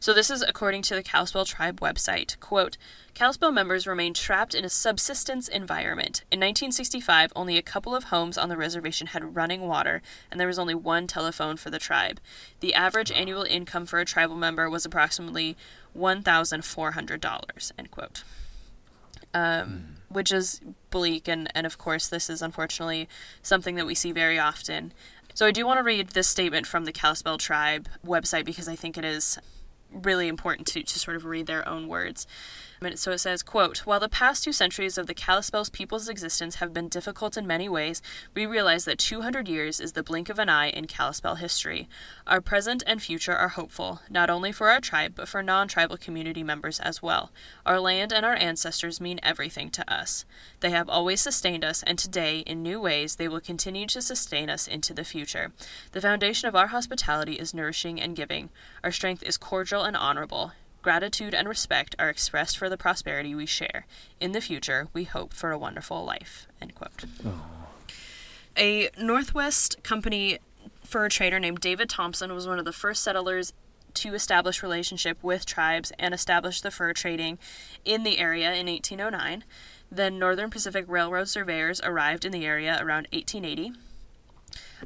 So this is according to the Kalispel tribe website. Quote, Kalispel members remained trapped in a subsistence environment. In 1965, only a couple of homes on the reservation had running water, and there was only one telephone for the tribe. The average annual income for a tribal member was approximately $1,400, end quote. Um, which is bleak, and, and of course, this is unfortunately something that we see very often. So I do want to read this statement from the Kalispel tribe website because I think it is really important to, to sort of read their own words. So it says, quote, While the past two centuries of the Kalispel's people's existence have been difficult in many ways, we realize that 200 years is the blink of an eye in Kalispel history. Our present and future are hopeful, not only for our tribe, but for non tribal community members as well. Our land and our ancestors mean everything to us. They have always sustained us, and today, in new ways, they will continue to sustain us into the future. The foundation of our hospitality is nourishing and giving. Our strength is cordial and honorable. Gratitude and respect are expressed for the prosperity we share. In the future, we hope for a wonderful life. End quote. A Northwest Company fur trader named David Thompson was one of the first settlers to establish relationship with tribes and establish the fur trading in the area in 1809. Then Northern Pacific Railroad surveyors arrived in the area around 1880.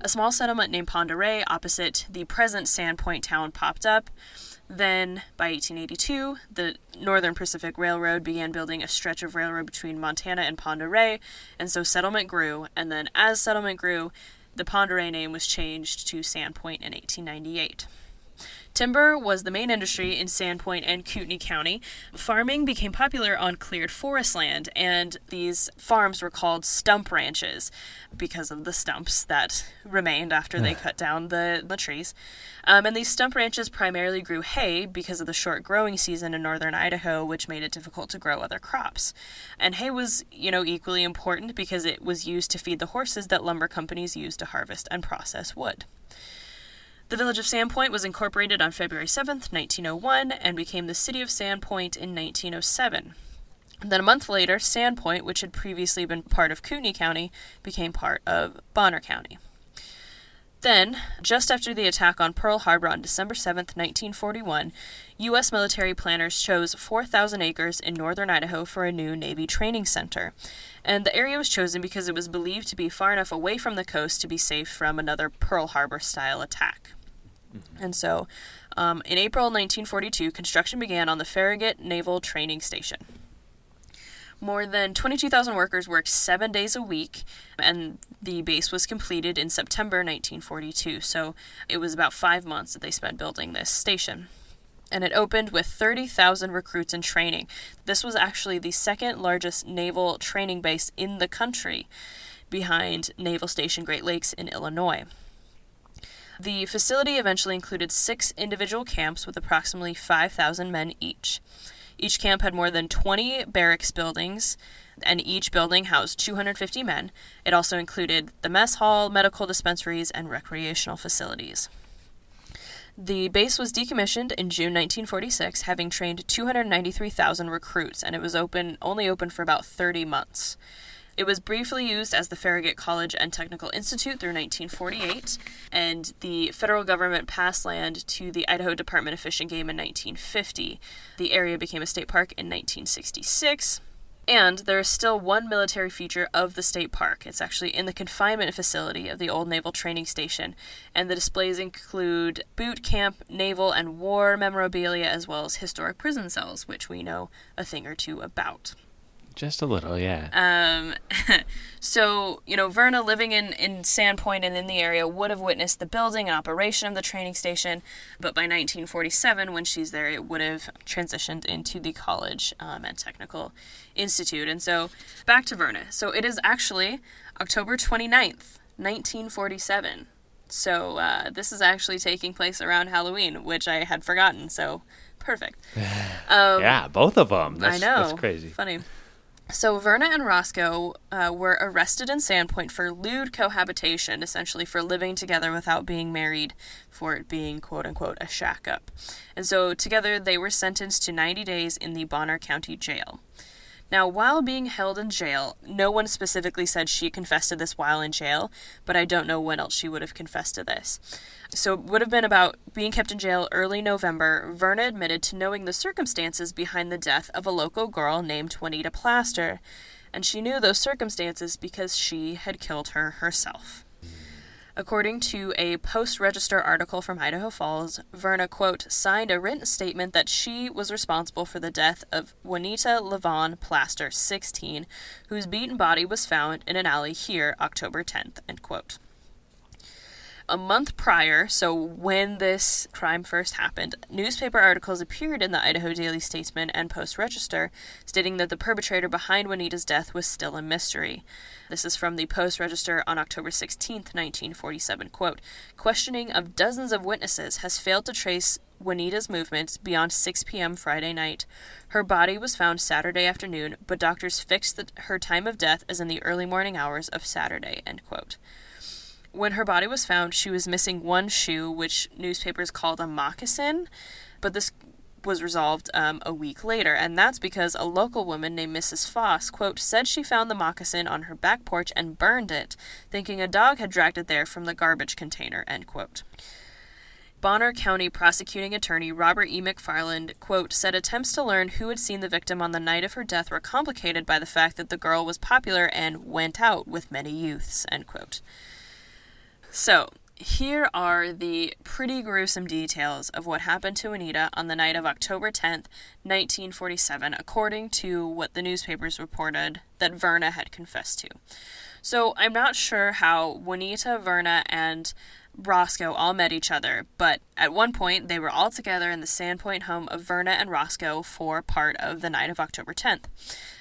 A small settlement named Oreille opposite the present Sandpoint town popped up. Then, by 1882, the Northern Pacific Railroad began building a stretch of railroad between Montana and Oreille, and so settlement grew. And then, as settlement grew, the Oreille name was changed to Sandpoint in 1898. Timber was the main industry in Sandpoint and Kootenai County. Farming became popular on cleared forest land, and these farms were called stump ranches because of the stumps that remained after they cut down the, the trees. Um, and these stump ranches primarily grew hay because of the short growing season in northern Idaho, which made it difficult to grow other crops. And hay was, you know, equally important because it was used to feed the horses that lumber companies used to harvest and process wood. The village of Sandpoint was incorporated on February 7th, 1901, and became the city of Sandpoint in 1907. Then a month later, Sandpoint, which had previously been part of Kootenai County, became part of Bonner County. Then, just after the attack on Pearl Harbor on December 7, 1941, U.S. military planners chose 4,000 acres in northern Idaho for a new Navy training center. And the area was chosen because it was believed to be far enough away from the coast to be safe from another Pearl Harbor style attack. And so, um, in April 1942, construction began on the Farragut Naval Training Station. More than 22,000 workers worked seven days a week, and the base was completed in September 1942. So it was about five months that they spent building this station. And it opened with 30,000 recruits in training. This was actually the second largest naval training base in the country, behind Naval Station Great Lakes in Illinois. The facility eventually included six individual camps with approximately 5,000 men each. Each camp had more than 20 barracks buildings, and each building housed 250 men. It also included the mess hall, medical dispensaries, and recreational facilities. The base was decommissioned in June 1946, having trained 293,000 recruits, and it was open only open for about 30 months. It was briefly used as the Farragut College and Technical Institute through 1948, and the federal government passed land to the Idaho Department of Fish and Game in 1950. The area became a state park in 1966. And there is still one military feature of the state park. It's actually in the confinement facility of the old naval training station, and the displays include boot camp, naval, and war memorabilia, as well as historic prison cells, which we know a thing or two about. Just a little, yeah. Um, so, you know, Verna living in, in Sandpoint and in the area would have witnessed the building and operation of the training station, but by 1947, when she's there, it would have transitioned into the College um, and Technical Institute. And so, back to Verna. So, it is actually October 29th, 1947. So, uh, this is actually taking place around Halloween, which I had forgotten. So, perfect. Um, yeah, both of them. That's, I know. That's crazy. Funny. So Verna and Roscoe uh, were arrested in Sandpoint for lewd cohabitation, essentially for living together without being married, for it being quote unquote a shack up. And so together they were sentenced to 90 days in the Bonner County Jail. Now, while being held in jail, no one specifically said she confessed to this while in jail, but I don't know when else she would have confessed to this. So it would have been about being kept in jail early November. Verna admitted to knowing the circumstances behind the death of a local girl named Juanita Plaster, and she knew those circumstances because she had killed her herself. According to a Post Register article from Idaho Falls, Verna, quote, signed a written statement that she was responsible for the death of Juanita Levon Plaster, 16, whose beaten body was found in an alley here October 10th, end quote a month prior, so when this crime first happened, newspaper articles appeared in the Idaho Daily Statesman and Post Register stating that the perpetrator behind Juanita's death was still a mystery. This is from the Post Register on October 16, 1947. Quote, Questioning of dozens of witnesses has failed to trace Juanita's movements beyond 6 p.m. Friday night. Her body was found Saturday afternoon, but doctors fixed the, her time of death as in the early morning hours of Saturday. End quote. When her body was found, she was missing one shoe, which newspapers called a moccasin, but this was resolved um, a week later, and that's because a local woman named Mrs. Foss, quote, said she found the moccasin on her back porch and burned it, thinking a dog had dragged it there from the garbage container, end quote. Bonner County prosecuting attorney Robert E. McFarland, quote, said attempts to learn who had seen the victim on the night of her death were complicated by the fact that the girl was popular and went out with many youths, end quote. So, here are the pretty gruesome details of what happened to Anita on the night of October 10th, 1947, according to what the newspapers reported that Verna had confessed to. So, I'm not sure how Juanita, Verna, and Roscoe all met each other, but at one point they were all together in the Sandpoint home of Verna and Roscoe for part of the night of October 10th.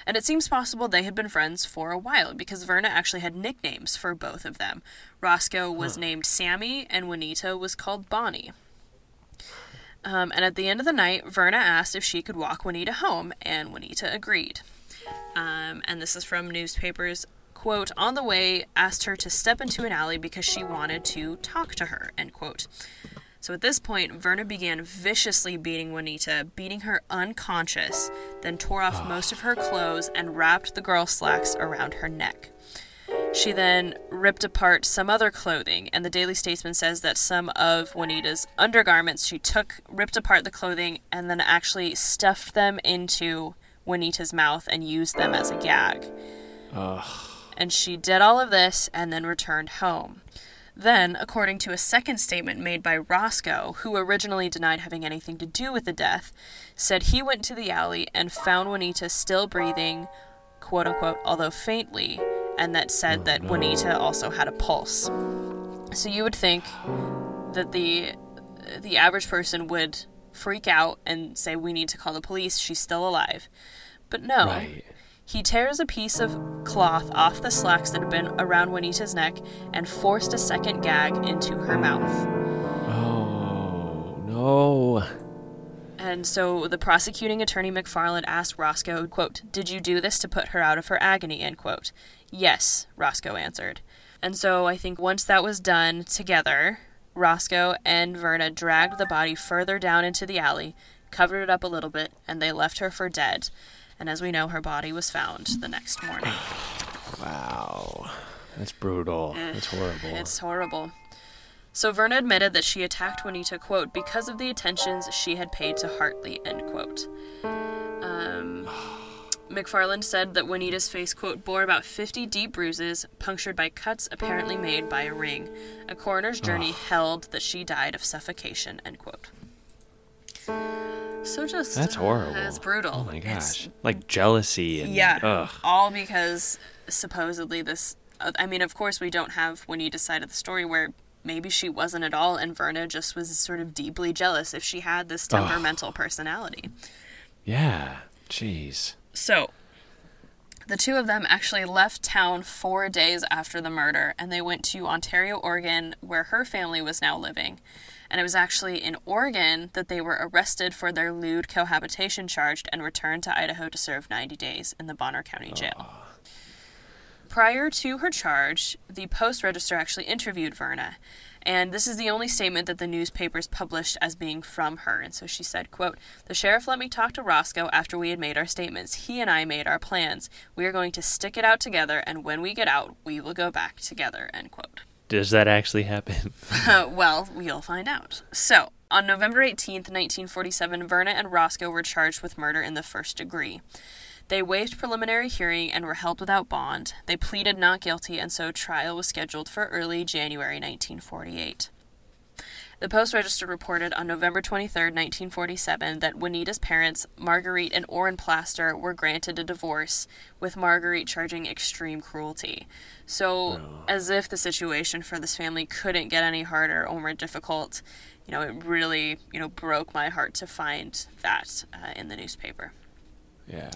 And it seems possible they had been friends for a while because Verna actually had nicknames for both of them. Roscoe was huh. named Sammy, and Juanita was called Bonnie. Um, and at the end of the night, Verna asked if she could walk Juanita home, and Juanita agreed. Um, and this is from newspapers quote, on the way, asked her to step into an alley because she wanted to talk to her, end quote. So at this point, Verna began viciously beating Juanita, beating her unconscious, then tore off ah. most of her clothes and wrapped the girl's slacks around her neck. She then ripped apart some other clothing, and the Daily Statesman says that some of Juanita's undergarments, she took, ripped apart the clothing, and then actually stuffed them into Juanita's mouth and used them as a gag. Ugh and she did all of this and then returned home. Then, according to a second statement made by Roscoe, who originally denied having anything to do with the death, said he went to the alley and found Juanita still breathing, quote unquote, although faintly, and that said oh, that no. Juanita also had a pulse. So you would think that the the average person would freak out and say we need to call the police, she's still alive. But no. Right. He tears a piece of cloth off the slacks that had been around Juanita's neck and forced a second gag into her mouth. Oh, no. And so the prosecuting attorney McFarland asked Roscoe, quote, Did you do this to put her out of her agony, end quote. Yes, Roscoe answered. And so I think once that was done together, Roscoe and Verna dragged the body further down into the alley, covered it up a little bit, and they left her for dead and as we know, her body was found the next morning. wow. That's brutal. Eh, That's horrible. It's horrible. So Verna admitted that she attacked Juanita, quote, because of the attentions she had paid to Hartley, end quote. Um, McFarland said that Juanita's face, quote, bore about 50 deep bruises, punctured by cuts apparently made by a ring. A coroner's jury held that she died of suffocation, end quote. So just. That's horrible. It's brutal. Oh my It's- gosh. Like jealousy and yeah. ugh. All because supposedly this. uh, I mean, of course, we don't have Juanita's side of the story where maybe she wasn't at all, and Verna just was sort of deeply jealous if she had this temperamental personality. Yeah. Jeez. So, the two of them actually left town four days after the murder, and they went to Ontario, Oregon, where her family was now living. And it was actually in Oregon that they were arrested for their lewd cohabitation charge and returned to Idaho to serve 90 days in the Bonner County Jail. Ah. Prior to her charge, the Post Register actually interviewed Verna, and this is the only statement that the newspapers published as being from her. And so she said, quote, The sheriff let me talk to Roscoe after we had made our statements. He and I made our plans. We are going to stick it out together, and when we get out, we will go back together, end quote. Does that actually happen? Uh, well, we'll find out. So, on November 18th, 1947, Verna and Roscoe were charged with murder in the first degree. They waived preliminary hearing and were held without bond. They pleaded not guilty, and so trial was scheduled for early January 1948. The Post Register reported on November 23, 1947, that Juanita's parents, Marguerite and Orrin Plaster, were granted a divorce, with Marguerite charging extreme cruelty. So, as if the situation for this family couldn't get any harder or more difficult, you know, it really, you know, broke my heart to find that uh, in the newspaper. Yeah.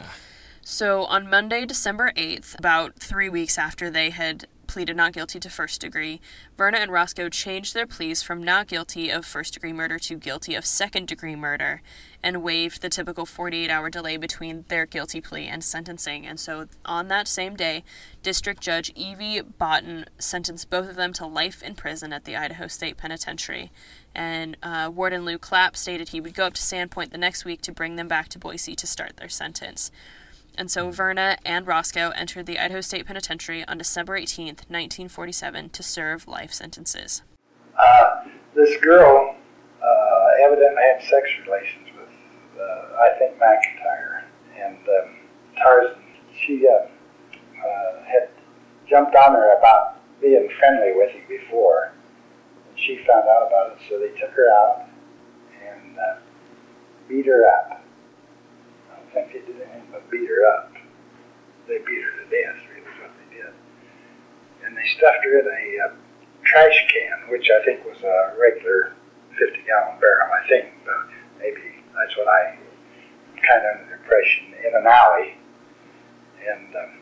So on Monday, December 8th, about three weeks after they had pleaded not guilty to first degree, Verna and Roscoe changed their pleas from not guilty of first degree murder to guilty of second degree murder and waived the typical 48 hour delay between their guilty plea and sentencing. And so on that same day, District Judge Evie Botten sentenced both of them to life in prison at the Idaho State Penitentiary. And uh, Warden Lou Clapp stated he would go up to Sandpoint the next week to bring them back to Boise to start their sentence. And so Verna and Roscoe entered the Idaho State Penitentiary on December 18th, 1947, to serve life sentences. Uh, this girl uh, evidently had sex relations with, uh, I think, McIntyre. And um, Tarzan, she uh, uh, had jumped on her about being friendly with him before. And she found out about it, so they took her out and uh, beat her up. Think they did anything but beat her up. They beat her to death, really, is what they did. And they stuffed her in a uh, trash can, which I think was a regular 50 gallon barrel, I think, but maybe that's what I kind of under the impression in an alley. And um,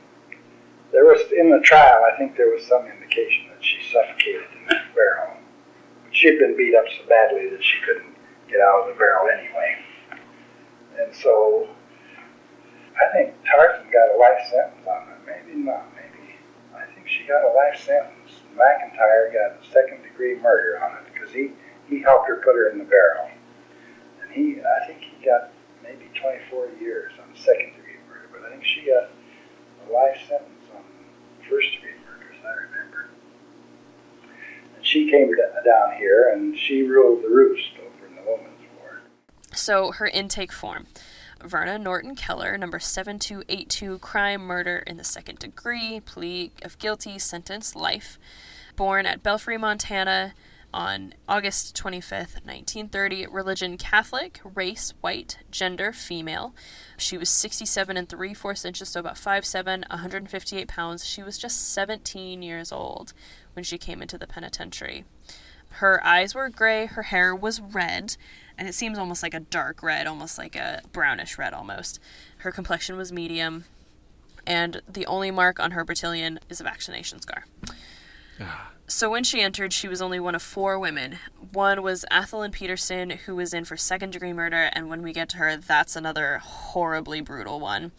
there was, in the trial, I think there was some indication that she suffocated in that barrel. But she'd been beat up so badly that she couldn't get out of the barrel anyway. And so I think Tarzan got a life sentence on it. Maybe not, maybe. I think she got a life sentence. McIntyre got a second degree murder on it because he, he helped her put her in the barrel. And he, I think he got maybe 24 years on second degree murder, but I think she got a life sentence on first degree murder, as I remember. And she came down here and she ruled the roost over in the women's ward. So her intake form. Verna Norton Keller, number 7282, crime, murder in the second degree, plea of guilty, sentence, life. Born at Belfry, Montana on August 25th, 1930. Religion Catholic, race white, gender female. She was 67 and 3 fourths inches, so about 5'7, 158 pounds. She was just 17 years old when she came into the penitentiary. Her eyes were gray, her hair was red, and it seems almost like a dark red, almost like a brownish red almost. Her complexion was medium, and the only mark on her battalion is a vaccination scar. Ah. So when she entered, she was only one of four women. One was Athelyn Peterson, who was in for second degree murder, and when we get to her, that's another horribly brutal one.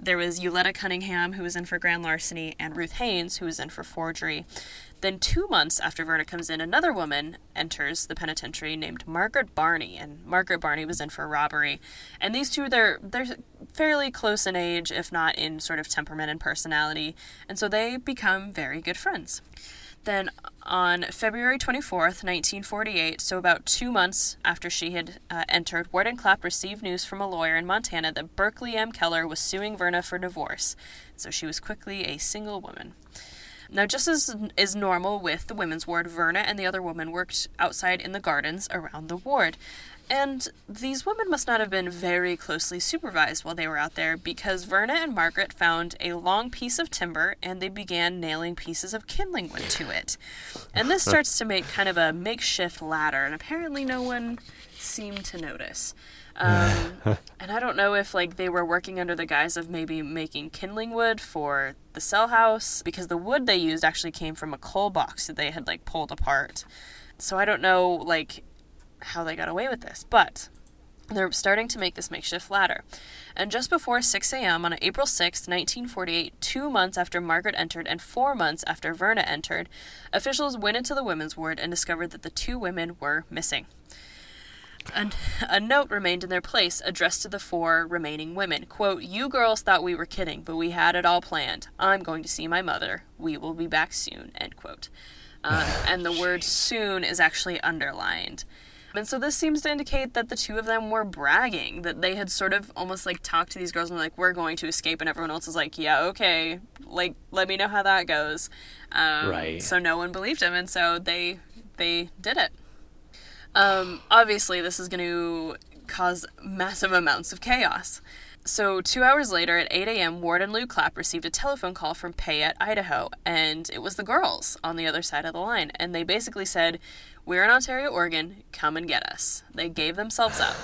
There was Euletta Cunningham, who was in for grand larceny, and Ruth Haynes, who was in for forgery. Then, two months after Verna comes in, another woman enters the penitentiary named Margaret Barney, and Margaret Barney was in for robbery. And these two, they're they're fairly close in age, if not in sort of temperament and personality, and so they become very good friends. Then on February 24th, 1948, so about two months after she had uh, entered, Warden Clapp received news from a lawyer in Montana that Berkeley M. Keller was suing Verna for divorce. So she was quickly a single woman. Now, just as is normal with the women's ward, Verna and the other woman worked outside in the gardens around the ward. And these women must not have been very closely supervised while they were out there because Verna and Margaret found a long piece of timber and they began nailing pieces of kindling wood to it. And this starts to make kind of a makeshift ladder, and apparently no one seemed to notice. Um, and I don't know if like they were working under the guise of maybe making kindling wood for the cell house because the wood they used actually came from a coal box that they had like pulled apart. So I don't know like how they got away with this, but they're starting to make this makeshift ladder. And just before 6 a.m. on April 6, 1948, two months after Margaret entered and four months after Verna entered, officials went into the women's ward and discovered that the two women were missing. And a note remained in their place addressed to the four remaining women. Quote, You girls thought we were kidding, but we had it all planned. I'm going to see my mother. We will be back soon. End quote. Um, and the word soon is actually underlined. And so this seems to indicate that the two of them were bragging, that they had sort of almost like talked to these girls and were like, we're going to escape, and everyone else is like, yeah, okay, like let me know how that goes. Um, Right. So no one believed him, and so they they did it. Um, obviously, this is going to cause massive amounts of chaos. So, two hours later at 8 a.m., Warden Lou Clapp received a telephone call from Payette, Idaho, and it was the girls on the other side of the line. And they basically said, We're in Ontario, Oregon, come and get us. They gave themselves up.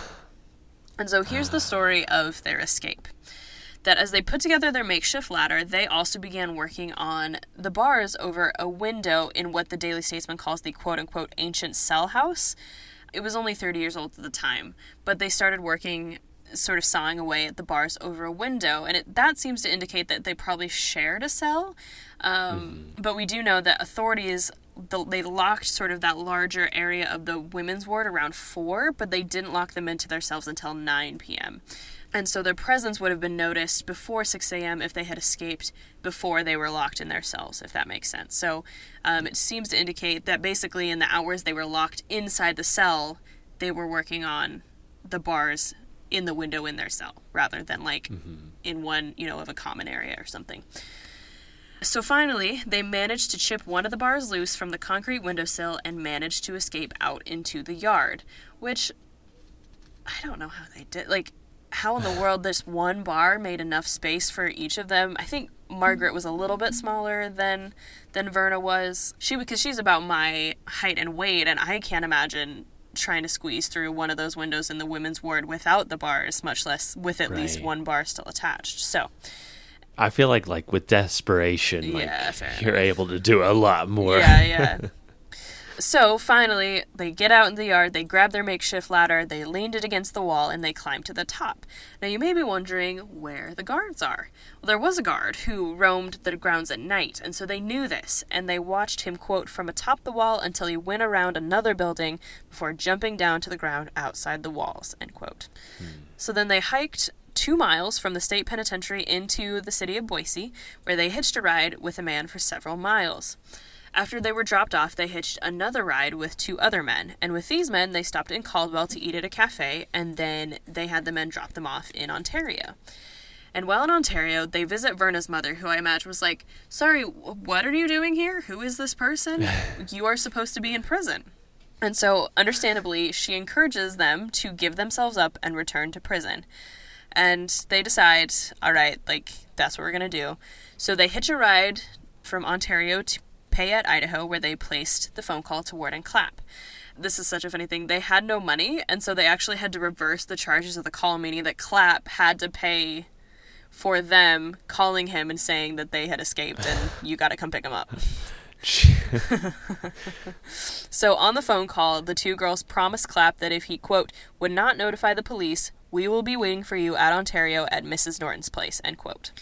And so, here's the story of their escape that as they put together their makeshift ladder, they also began working on the bars over a window in what the Daily Statesman calls the quote unquote ancient cell house. It was only 30 years old at the time, but they started working sort of sawing away at the bars over a window, and it, that seems to indicate that they probably shared a cell. Um, But we do know that authorities the, they locked sort of that larger area of the women's ward around four, but they didn't lock them into their cells until 9 p.m. And so their presence would have been noticed before 6 a.m. if they had escaped before they were locked in their cells, if that makes sense. So um, it seems to indicate that basically in the hours they were locked inside the cell, they were working on the bars in the window in their cell rather than like in one, you know, of a common area or something. So finally, they managed to chip one of the bars loose from the concrete windowsill and managed to escape out into the yard, which I don't know how they did. Like, how in the world this one bar made enough space for each of them? I think Margaret was a little bit smaller than than Verna was. She because she's about my height and weight, and I can't imagine trying to squeeze through one of those windows in the women's ward without the bars, much less with at least one bar still attached. So I feel like like with desperation, like Yeah, you're able to do a lot more. Yeah, yeah. so finally, they get out in the yard, they grab their makeshift ladder, they leaned it against the wall, and they climbed to the top. Now, you may be wondering where the guards are. Well, there was a guard who roamed the grounds at night, and so they knew this, and they watched him, quote, from atop the wall until he went around another building before jumping down to the ground outside the walls, end quote. Hmm. So then they hiked two miles from the state penitentiary into the city of Boise, where they hitched a ride with a man for several miles. After they were dropped off, they hitched another ride with two other men, and with these men, they stopped in Caldwell to eat at a cafe, and then they had the men drop them off in Ontario. And while in Ontario, they visit Verna's mother, who I imagine was like, Sorry, what are you doing here? Who is this person? you are supposed to be in prison. And so, understandably, she encourages them to give themselves up and return to prison. And they decide, all right, like, that's what we're going to do. So they hitch a ride from Ontario to Payette, Idaho, where they placed the phone call to Warden Clapp. This is such a funny thing. They had no money, and so they actually had to reverse the charges of the call, meaning that Clapp had to pay for them calling him and saying that they had escaped and you got to come pick them up. So on the phone call, the two girls promised Clapp that if he, quote, would not notify the police, we will be waiting for you at Ontario at Mrs. Norton's place, end quote.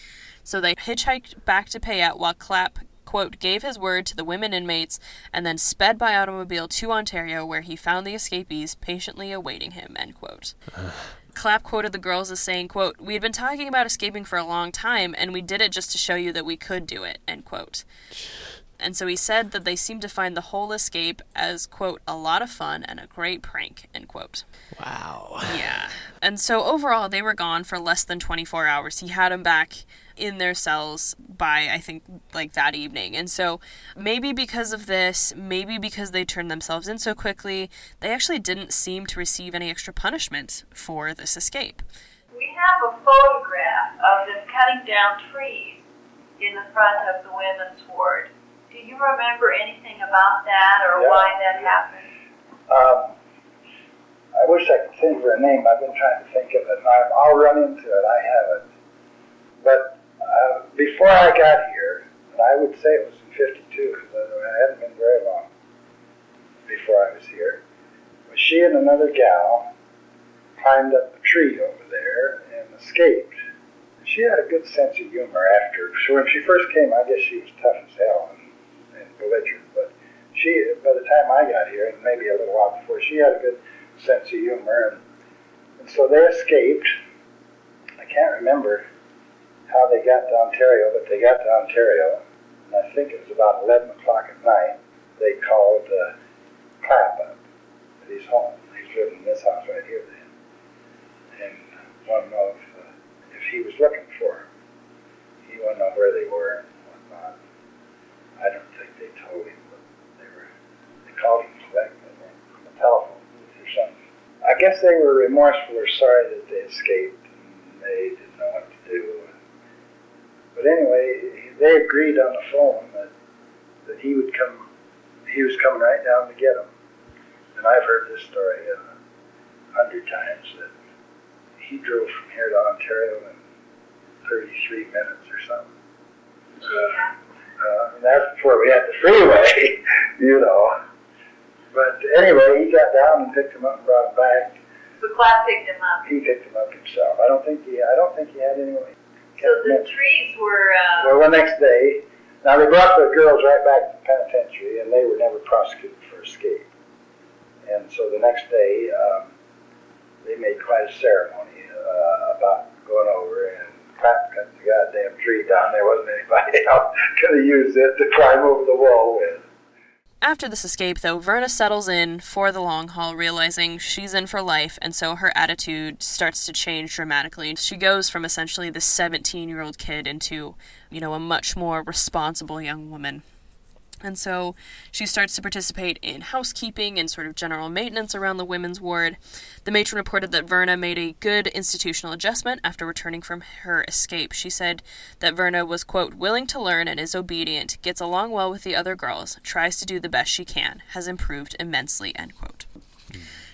So they hitchhiked back to Payette while Clapp, quote, gave his word to the women inmates and then sped by automobile to Ontario where he found the escapees patiently awaiting him, end quote. Clapp quoted the girls as saying, quote, We had been talking about escaping for a long time, and we did it just to show you that we could do it, end quote. And so he said that they seemed to find the whole escape as, quote, a lot of fun and a great prank, end quote. Wow. Yeah. And so overall, they were gone for less than 24 hours. He had them back in their cells by, I think, like that evening. And so maybe because of this, maybe because they turned themselves in so quickly, they actually didn't seem to receive any extra punishment for this escape. We have a photograph of them cutting down trees in the front of the women's ward. Do you remember anything about that or Yeah. why that happened? Um, I wish I could think of her name. I've been trying to think of it. and I- I'll run into it. I haven't. But uh, before I got here, and I would say it was in '52 because it hadn't been very long before I was here. Was she and another gal climbed up a tree over there and escaped. She had a good sense of humor after. So when she first came, I guess she was tough as hell belligerent. But she, by the time I got here, and maybe a little while before, she had a good sense of humor. And, and so they escaped. I can't remember how they got to Ontario, but they got to Ontario. And I think it was about 11 o'clock at night. They called uh, Clapp up at his home. He's living in this house right here then. And wanted to know if, uh, if he was looking for him. He wanted to know where they were. I don't think they told him, but they were, they called him back on the telephone booth or something. I guess they were remorseful or sorry that they escaped and they didn't know what to do. But anyway, they agreed on the phone that, that he would come, he was coming right down to get them. And I've heard this story a hundred times that he drove from here to Ontario in 33 minutes or something. Uh, and that's before we had the freeway, you know. But anyway, he got down and picked him up and brought him back. So Clapp picked him up. He picked him up himself. I don't think he. I don't think he had anyone. So the trees were, uh, Well, the next day, now they brought the girls right back to the penitentiary, and they were never prosecuted for escape. And so the next day, um, they made quite a ceremony uh, about going over and Cut the goddamn tree down. There wasn't anybody else could have used it to climb over the wall with. After this escape, though, Verna settles in for the long haul, realizing she's in for life, and so her attitude starts to change dramatically. She goes from essentially this 17 year old kid into, you know, a much more responsible young woman. And so she starts to participate in housekeeping and sort of general maintenance around the women's ward. The matron reported that Verna made a good institutional adjustment after returning from her escape. She said that Verna was, quote, willing to learn and is obedient, gets along well with the other girls, tries to do the best she can, has improved immensely, end quote.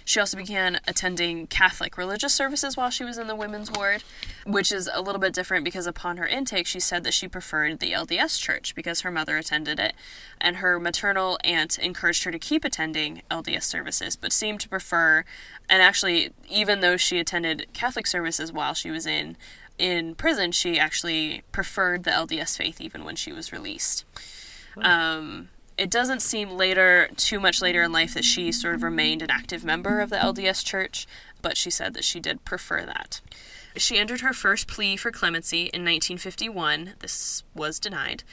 She also began attending Catholic religious services while she was in the women's ward, which is a little bit different because upon her intake, she said that she preferred the LDS church because her mother attended it, and her maternal aunt encouraged her to keep attending LDS services, but seemed to prefer, and actually, even though she attended Catholic services while she was in in prison, she actually preferred the LDS faith even when she was released. Um, it doesn't seem later, too much later in life, that she sort of remained an active member of the LDS Church, but she said that she did prefer that. She entered her first plea for clemency in 1951. This was denied.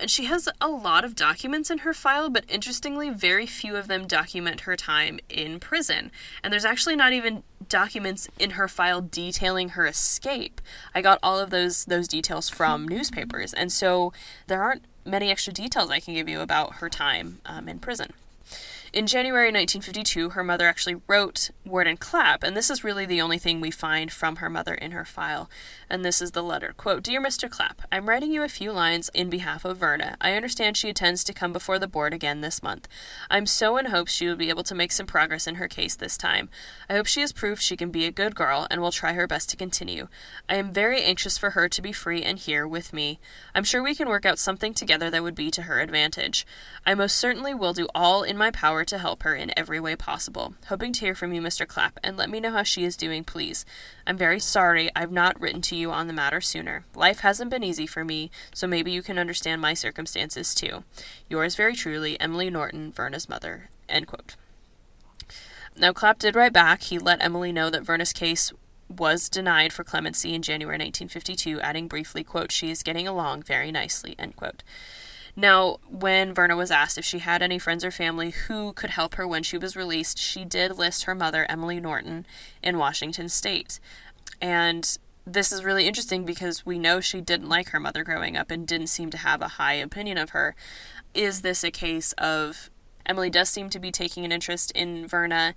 And she has a lot of documents in her file, but interestingly, very few of them document her time in prison. And there's actually not even documents in her file detailing her escape. I got all of those those details from newspapers, and so there aren't many extra details I can give you about her time um, in prison. In January 1952, her mother actually wrote Warden Clapp, and this is really the only thing we find from her mother in her file. And this is the letter. Quote, Dear Mr. Clapp, I'm writing you a few lines in behalf of Verna. I understand she intends to come before the board again this month. I'm so in hopes she will be able to make some progress in her case this time. I hope she has proved she can be a good girl and will try her best to continue. I am very anxious for her to be free and here with me. I'm sure we can work out something together that would be to her advantage. I most certainly will do all in my power to help her in every way possible. Hoping to hear from you, Mr. Clapp, and let me know how she is doing, please. I'm very sorry I've not written to you on the matter sooner. Life hasn't been easy for me, so maybe you can understand my circumstances too. Yours very truly, Emily Norton, Verna's mother. End quote. Now, Clapp did write back. He let Emily know that Verna's case was denied for clemency in January 1952, adding briefly, quote, she is getting along very nicely, end quote. Now, when Verna was asked if she had any friends or family who could help her when she was released, she did list her mother, Emily Norton, in Washington State. And this is really interesting because we know she didn't like her mother growing up and didn't seem to have a high opinion of her. Is this a case of Emily does seem to be taking an interest in Verna.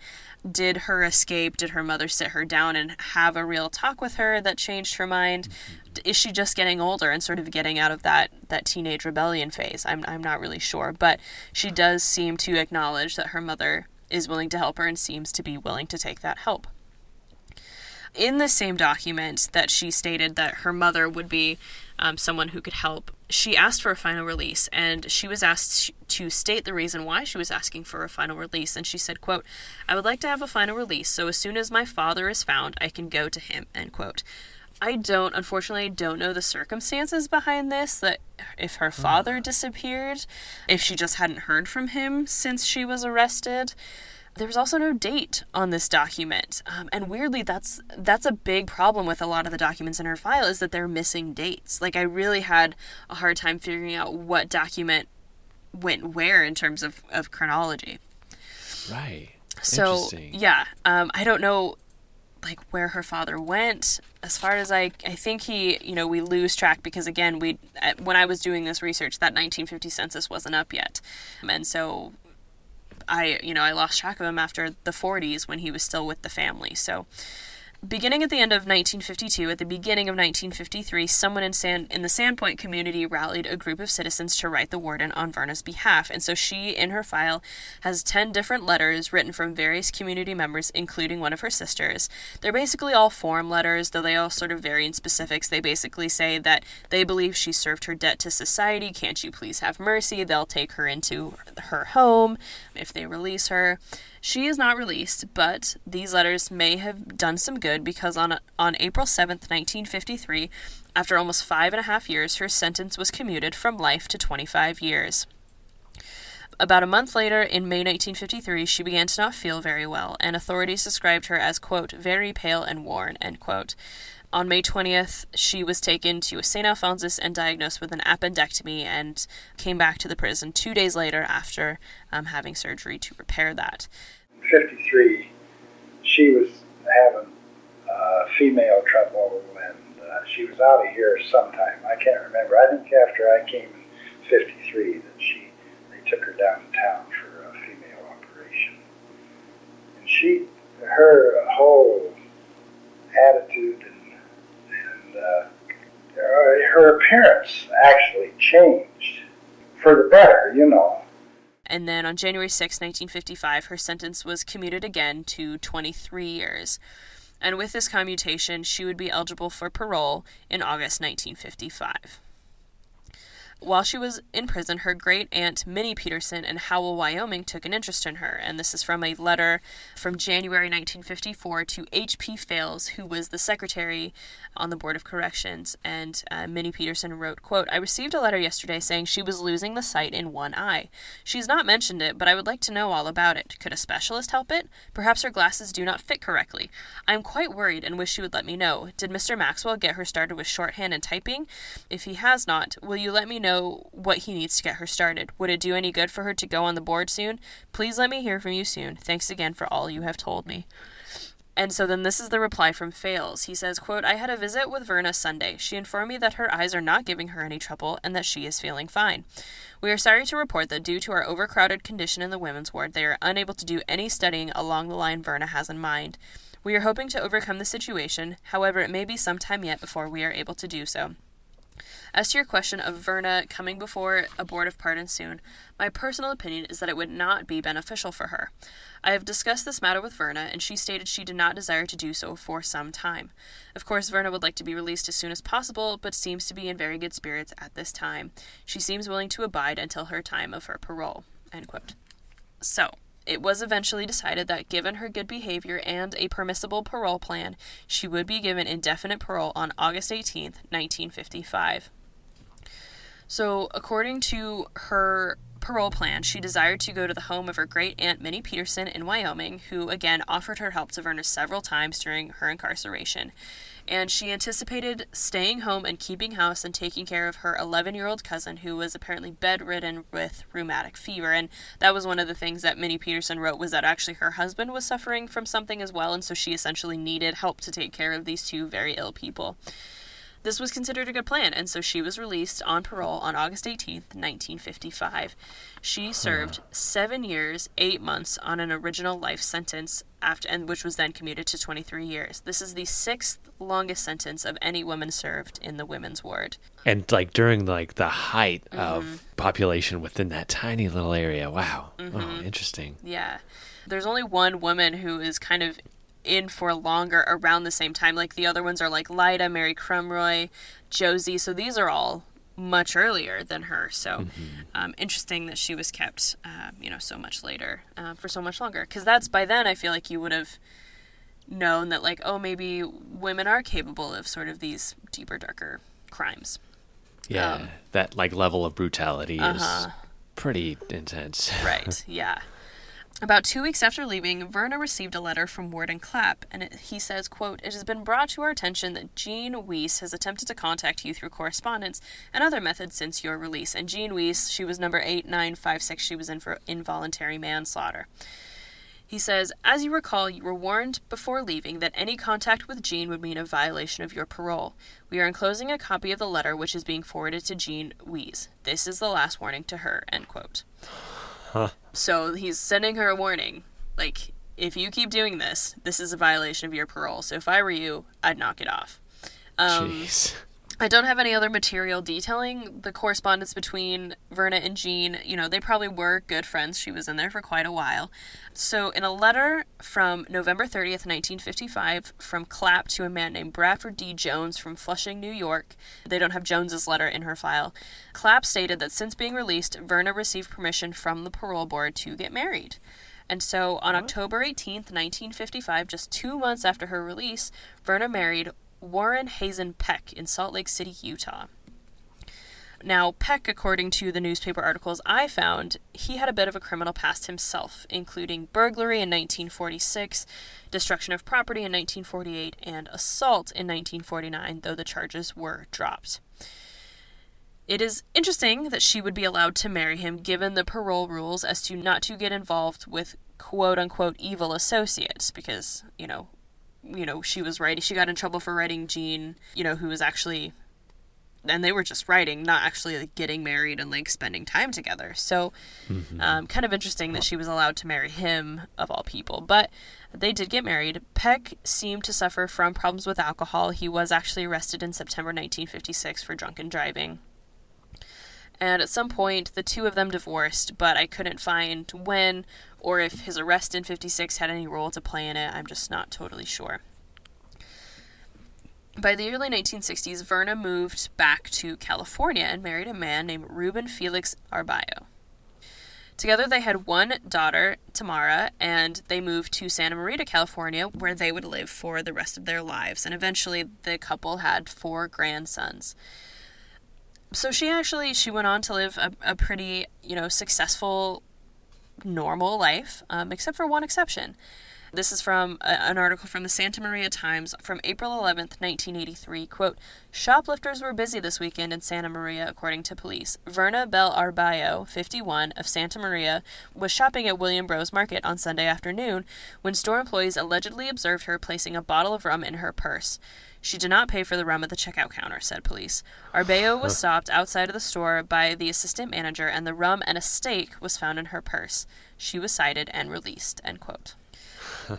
Did her escape? Did her mother sit her down and have a real talk with her that changed her mind? Is she just getting older and sort of getting out of that, that teenage rebellion phase? I'm, I'm not really sure. But she does seem to acknowledge that her mother is willing to help her and seems to be willing to take that help in the same document that she stated that her mother would be um, someone who could help, she asked for a final release, and she was asked to state the reason why she was asking for a final release. And she said, "quote I would like to have a final release, so as soon as my father is found, I can go to him." End quote. I don't, unfortunately, don't know the circumstances behind this. That if her father disappeared, if she just hadn't heard from him since she was arrested. There was also no date on this document, um, and weirdly, that's that's a big problem with a lot of the documents in her file is that they're missing dates. Like I really had a hard time figuring out what document went where in terms of, of chronology. Right. So yeah, um, I don't know like where her father went as far as I, I think he you know we lose track because again we when i was doing this research that 1950 census wasn't up yet and so I, you know, I lost track of him after the 40s when he was still with the family. So, Beginning at the end of 1952, at the beginning of 1953, someone in, San, in the Sandpoint community rallied a group of citizens to write the warden on Verna's behalf. And so she, in her file, has 10 different letters written from various community members, including one of her sisters. They're basically all form letters, though they all sort of vary in specifics. They basically say that they believe she served her debt to society. Can't you please have mercy? They'll take her into her home if they release her. She is not released, but these letters may have done some good because on, on April 7th, 1953, after almost five and a half years, her sentence was commuted from life to 25 years. About a month later, in May 1953, she began to not feel very well, and authorities described her as, quote, very pale and worn, end quote. On May 20th, she was taken to St. Alphonsus and diagnosed with an appendectomy and came back to the prison two days later after um, having surgery to repair that. In 53, she was having uh, female trouble and uh, she was out of here sometime. I can't remember. I think after I came in 53 that she they took her downtown for a female operation. And she, her whole attitude and uh, her appearance actually changed for the better, you know. And then on January 6, 1955, her sentence was commuted again to 23 years. And with this commutation, she would be eligible for parole in August 1955. While she was in prison, her great aunt Minnie Peterson in Howell, Wyoming, took an interest in her. And this is from a letter from January 1954 to H.P. Fales, who was the secretary on the Board of Corrections. And uh, Minnie Peterson wrote, quote, I received a letter yesterday saying she was losing the sight in one eye. She's not mentioned it, but I would like to know all about it. Could a specialist help it? Perhaps her glasses do not fit correctly. I am quite worried and wish she would let me know. Did Mr. Maxwell get her started with shorthand and typing? If he has not, will you let me know? Know what he needs to get her started. Would it do any good for her to go on the board soon? Please let me hear from you soon. Thanks again for all you have told me. And so then this is the reply from Fales. He says, quote, I had a visit with Verna Sunday. She informed me that her eyes are not giving her any trouble and that she is feeling fine. We are sorry to report that due to our overcrowded condition in the women's ward, they are unable to do any studying along the line Verna has in mind. We are hoping to overcome the situation, however, it may be some time yet before we are able to do so. As to your question of Verna coming before a board of pardon soon, my personal opinion is that it would not be beneficial for her. I have discussed this matter with Verna, and she stated she did not desire to do so for some time. Of course, Verna would like to be released as soon as possible, but seems to be in very good spirits at this time. She seems willing to abide until her time of her parole. So, it was eventually decided that given her good behavior and a permissible parole plan, she would be given indefinite parole on August 18, 1955. So, according to her parole plan, she desired to go to the home of her great aunt Minnie Peterson in Wyoming, who again offered her help to Verna several times during her incarceration. and she anticipated staying home and keeping house and taking care of her 11 year old cousin who was apparently bedridden with rheumatic fever. And that was one of the things that minnie peterson wrote was that actually her husband was suffering from something as well. And so she essentially needed help to take care of these two very ill people this was considered a good plan, and so she was released on parole on August 18th, 1955. She served seven years, eight months on an original life sentence, after, and which was then commuted to 23 years. This is the sixth longest sentence of any woman served in the women's ward. And like during like the height Mm-hmm. of population within that tiny little area. Wow. Oh, Mm-hmm. interesting. Yeah. There's only one woman who is kind of in for longer around the same time. Like the other ones are like Lida, Mary Crumroy, Josie. So these are all much earlier than her. So um, interesting that she was kept, uh, you know, so much later uh, for so much longer. Because that's by then I feel like you would have known that like oh maybe women are capable of sort of these deeper darker crimes. Yeah. Um, that like level of brutality Uh-huh. is pretty intense. Right, yeah. About two weeks after leaving, Verna received a letter from Warden Clapp, and it, he says, quote, It has been brought to our attention that Jean Weiss has attempted to contact you through correspondence and other methods since your release. And Jean Weiss, she was number 8956, she was in for involuntary manslaughter. He says, As you recall, you were warned before leaving that any contact with Jean would mean a violation of your parole. We are enclosing a copy of the letter which is being forwarded to Jean Weiss. This is the last warning to her, end quote. So he's sending her a warning. Like, if you keep doing this, this is a violation of your parole. So if I were you, I'd knock it off. Um, Jeez. I don't have any other material detailing the correspondence between Verna and Jean. You know, they probably were good friends. She was in there for quite a while. So, in a letter from November 30th, 1955, from Clapp to a man named Bradford D. Jones from Flushing, New York, they don't have Jones's letter in her file. Clapp stated that since being released, Verna received permission from the parole board to get married. And so on October 18th, 1955, just two months after her release, Verna married Warren Hazen Peck in Salt Lake City, Utah. Now, Peck, according to the newspaper articles I found, he had a bit of a criminal past himself, including burglary in 1946, destruction of property in 1948, and assault in 1949, though the charges were dropped. It is interesting that she would be allowed to marry him given the parole rules as to not to get involved with quote unquote evil associates because, you know, you know, she was writing she got in trouble for writing Jean, you know, who was actually and they were just writing, not actually like getting married and like spending time together. So, um, kind of interesting that she was allowed to marry him of all people. But they did get married. Peck seemed to suffer from problems with alcohol. He was actually arrested in September 1956 for drunken driving. And at some point, the two of them divorced, but I couldn't find when or if his arrest in 56 had any role to play in it. I'm just not totally sure. By the early 1960s, Verna moved back to California and married a man named Ruben Felix Arbayo. Together, they had one daughter, Tamara, and they moved to Santa Maria, California, where they would live for the rest of their lives. And eventually, the couple had four grandsons. So she actually she went on to live a, a pretty you know successful, normal life, um, except for one exception. This is from a, an article from the Santa Maria Times from April 11th, 1983. Quote, Shoplifters were busy this weekend in Santa Maria, according to police. Verna Bell Arbayo, 51, of Santa Maria, was shopping at Williams Bros Market on Sunday afternoon when store employees allegedly observed her placing a bottle of rum in her purse. She did not pay for the rum at the checkout counter, said police. Arbayo was stopped outside of the store by the assistant manager, and the rum and a steak was found in her purse. She was cited and released. End quote.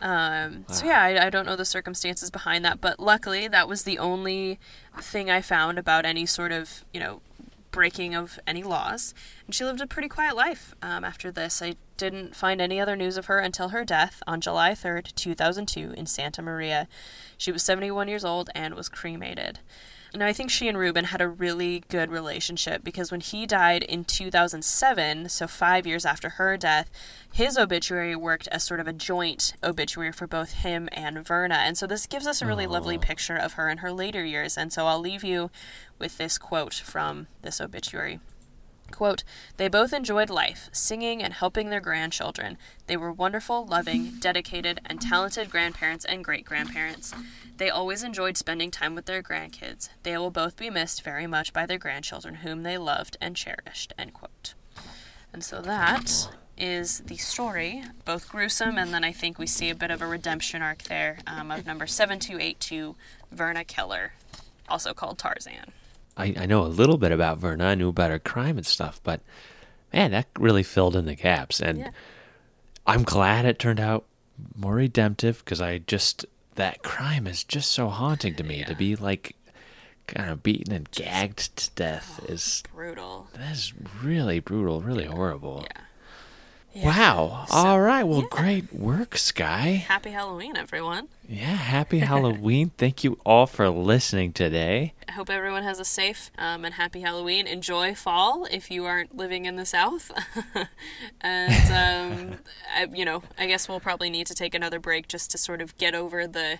Um, So yeah, I, I don't know the circumstances behind that, but luckily that was the only thing I found about any sort of you know breaking of any laws. And she lived a pretty quiet life um, after this. I didn't find any other news of her until her death on July 3rd, 2002, in Santa Maria. She was 71 years old and was cremated. Now, I think she and Ruben had a really good relationship because when he died in 2007, so five years after her death, his obituary worked as sort of a joint obituary for both him and Verna. And so this gives us a really lovely oh. picture of her in her later years. And so I'll leave you with this quote from this obituary. Quote, they both enjoyed life, singing and helping their grandchildren. They were wonderful, loving, dedicated, and talented grandparents and great grandparents. They always enjoyed spending time with their grandkids. They will both be missed very much by their grandchildren, whom they loved and cherished. End quote. And so that is the story, both gruesome, and then I think we see a bit of a redemption arc there um, of number 7282, Verna Keller, also called Tarzan. I, I know a little bit about Verna. I knew about her crime and stuff, but man, that really filled in the gaps. And Yeah. I'm glad it turned out more redemptive because I just, that crime is just so haunting to me. To be like kind of beaten and gagged to death oh, is, Brutal. that is really brutal, really horrible. Yeah. Wow. All right. Well, great work, Sky. Happy Halloween, everyone. Yeah. Happy Halloween. Thank you all for listening today. I hope everyone has a safe um, and happy Halloween. Enjoy fall if you aren't living in the South. and, um, I, you know, I guess we'll probably need to take another break just to sort of get over the.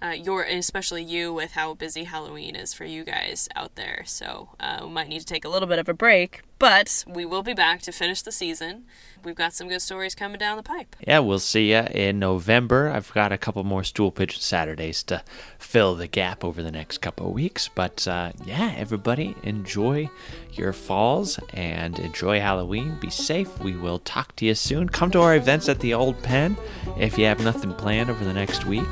Uh, your especially you with how busy Halloween is for you guys out there, so uh, we might need to take a little bit of a break. But we will be back to finish the season. We've got some good stories coming down the pipe. Yeah, we'll see ya in November. I've got a couple more stool pigeon Saturdays to fill the gap over the next couple of weeks. But uh, yeah, everybody, enjoy your falls and enjoy Halloween. Be safe. We will talk to you soon. Come to our events at the Old Pen if you have nothing planned over the next week.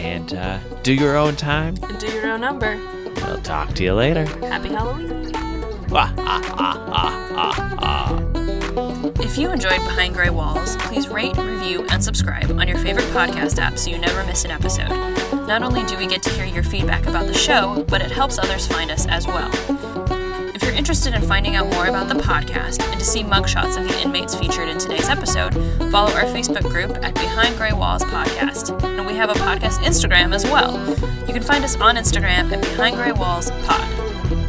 And uh, do your own time. And do your own number. We'll talk to you later. Happy Halloween. Ah, ah, ah, ah, ah, ah. If you enjoyed Behind Grey Walls, please rate, review, and subscribe on your favorite podcast app so you never miss an episode. Not only do we get to hear your feedback about the show, but it helps others find us as well. If you're interested in finding out more about the podcast and to see mugshots of the inmates featured in today's episode, follow our Facebook group at Behind Grey Walls Podcast. And we have a podcast Instagram as well. You can find us on Instagram at Behind Grey Walls Pod.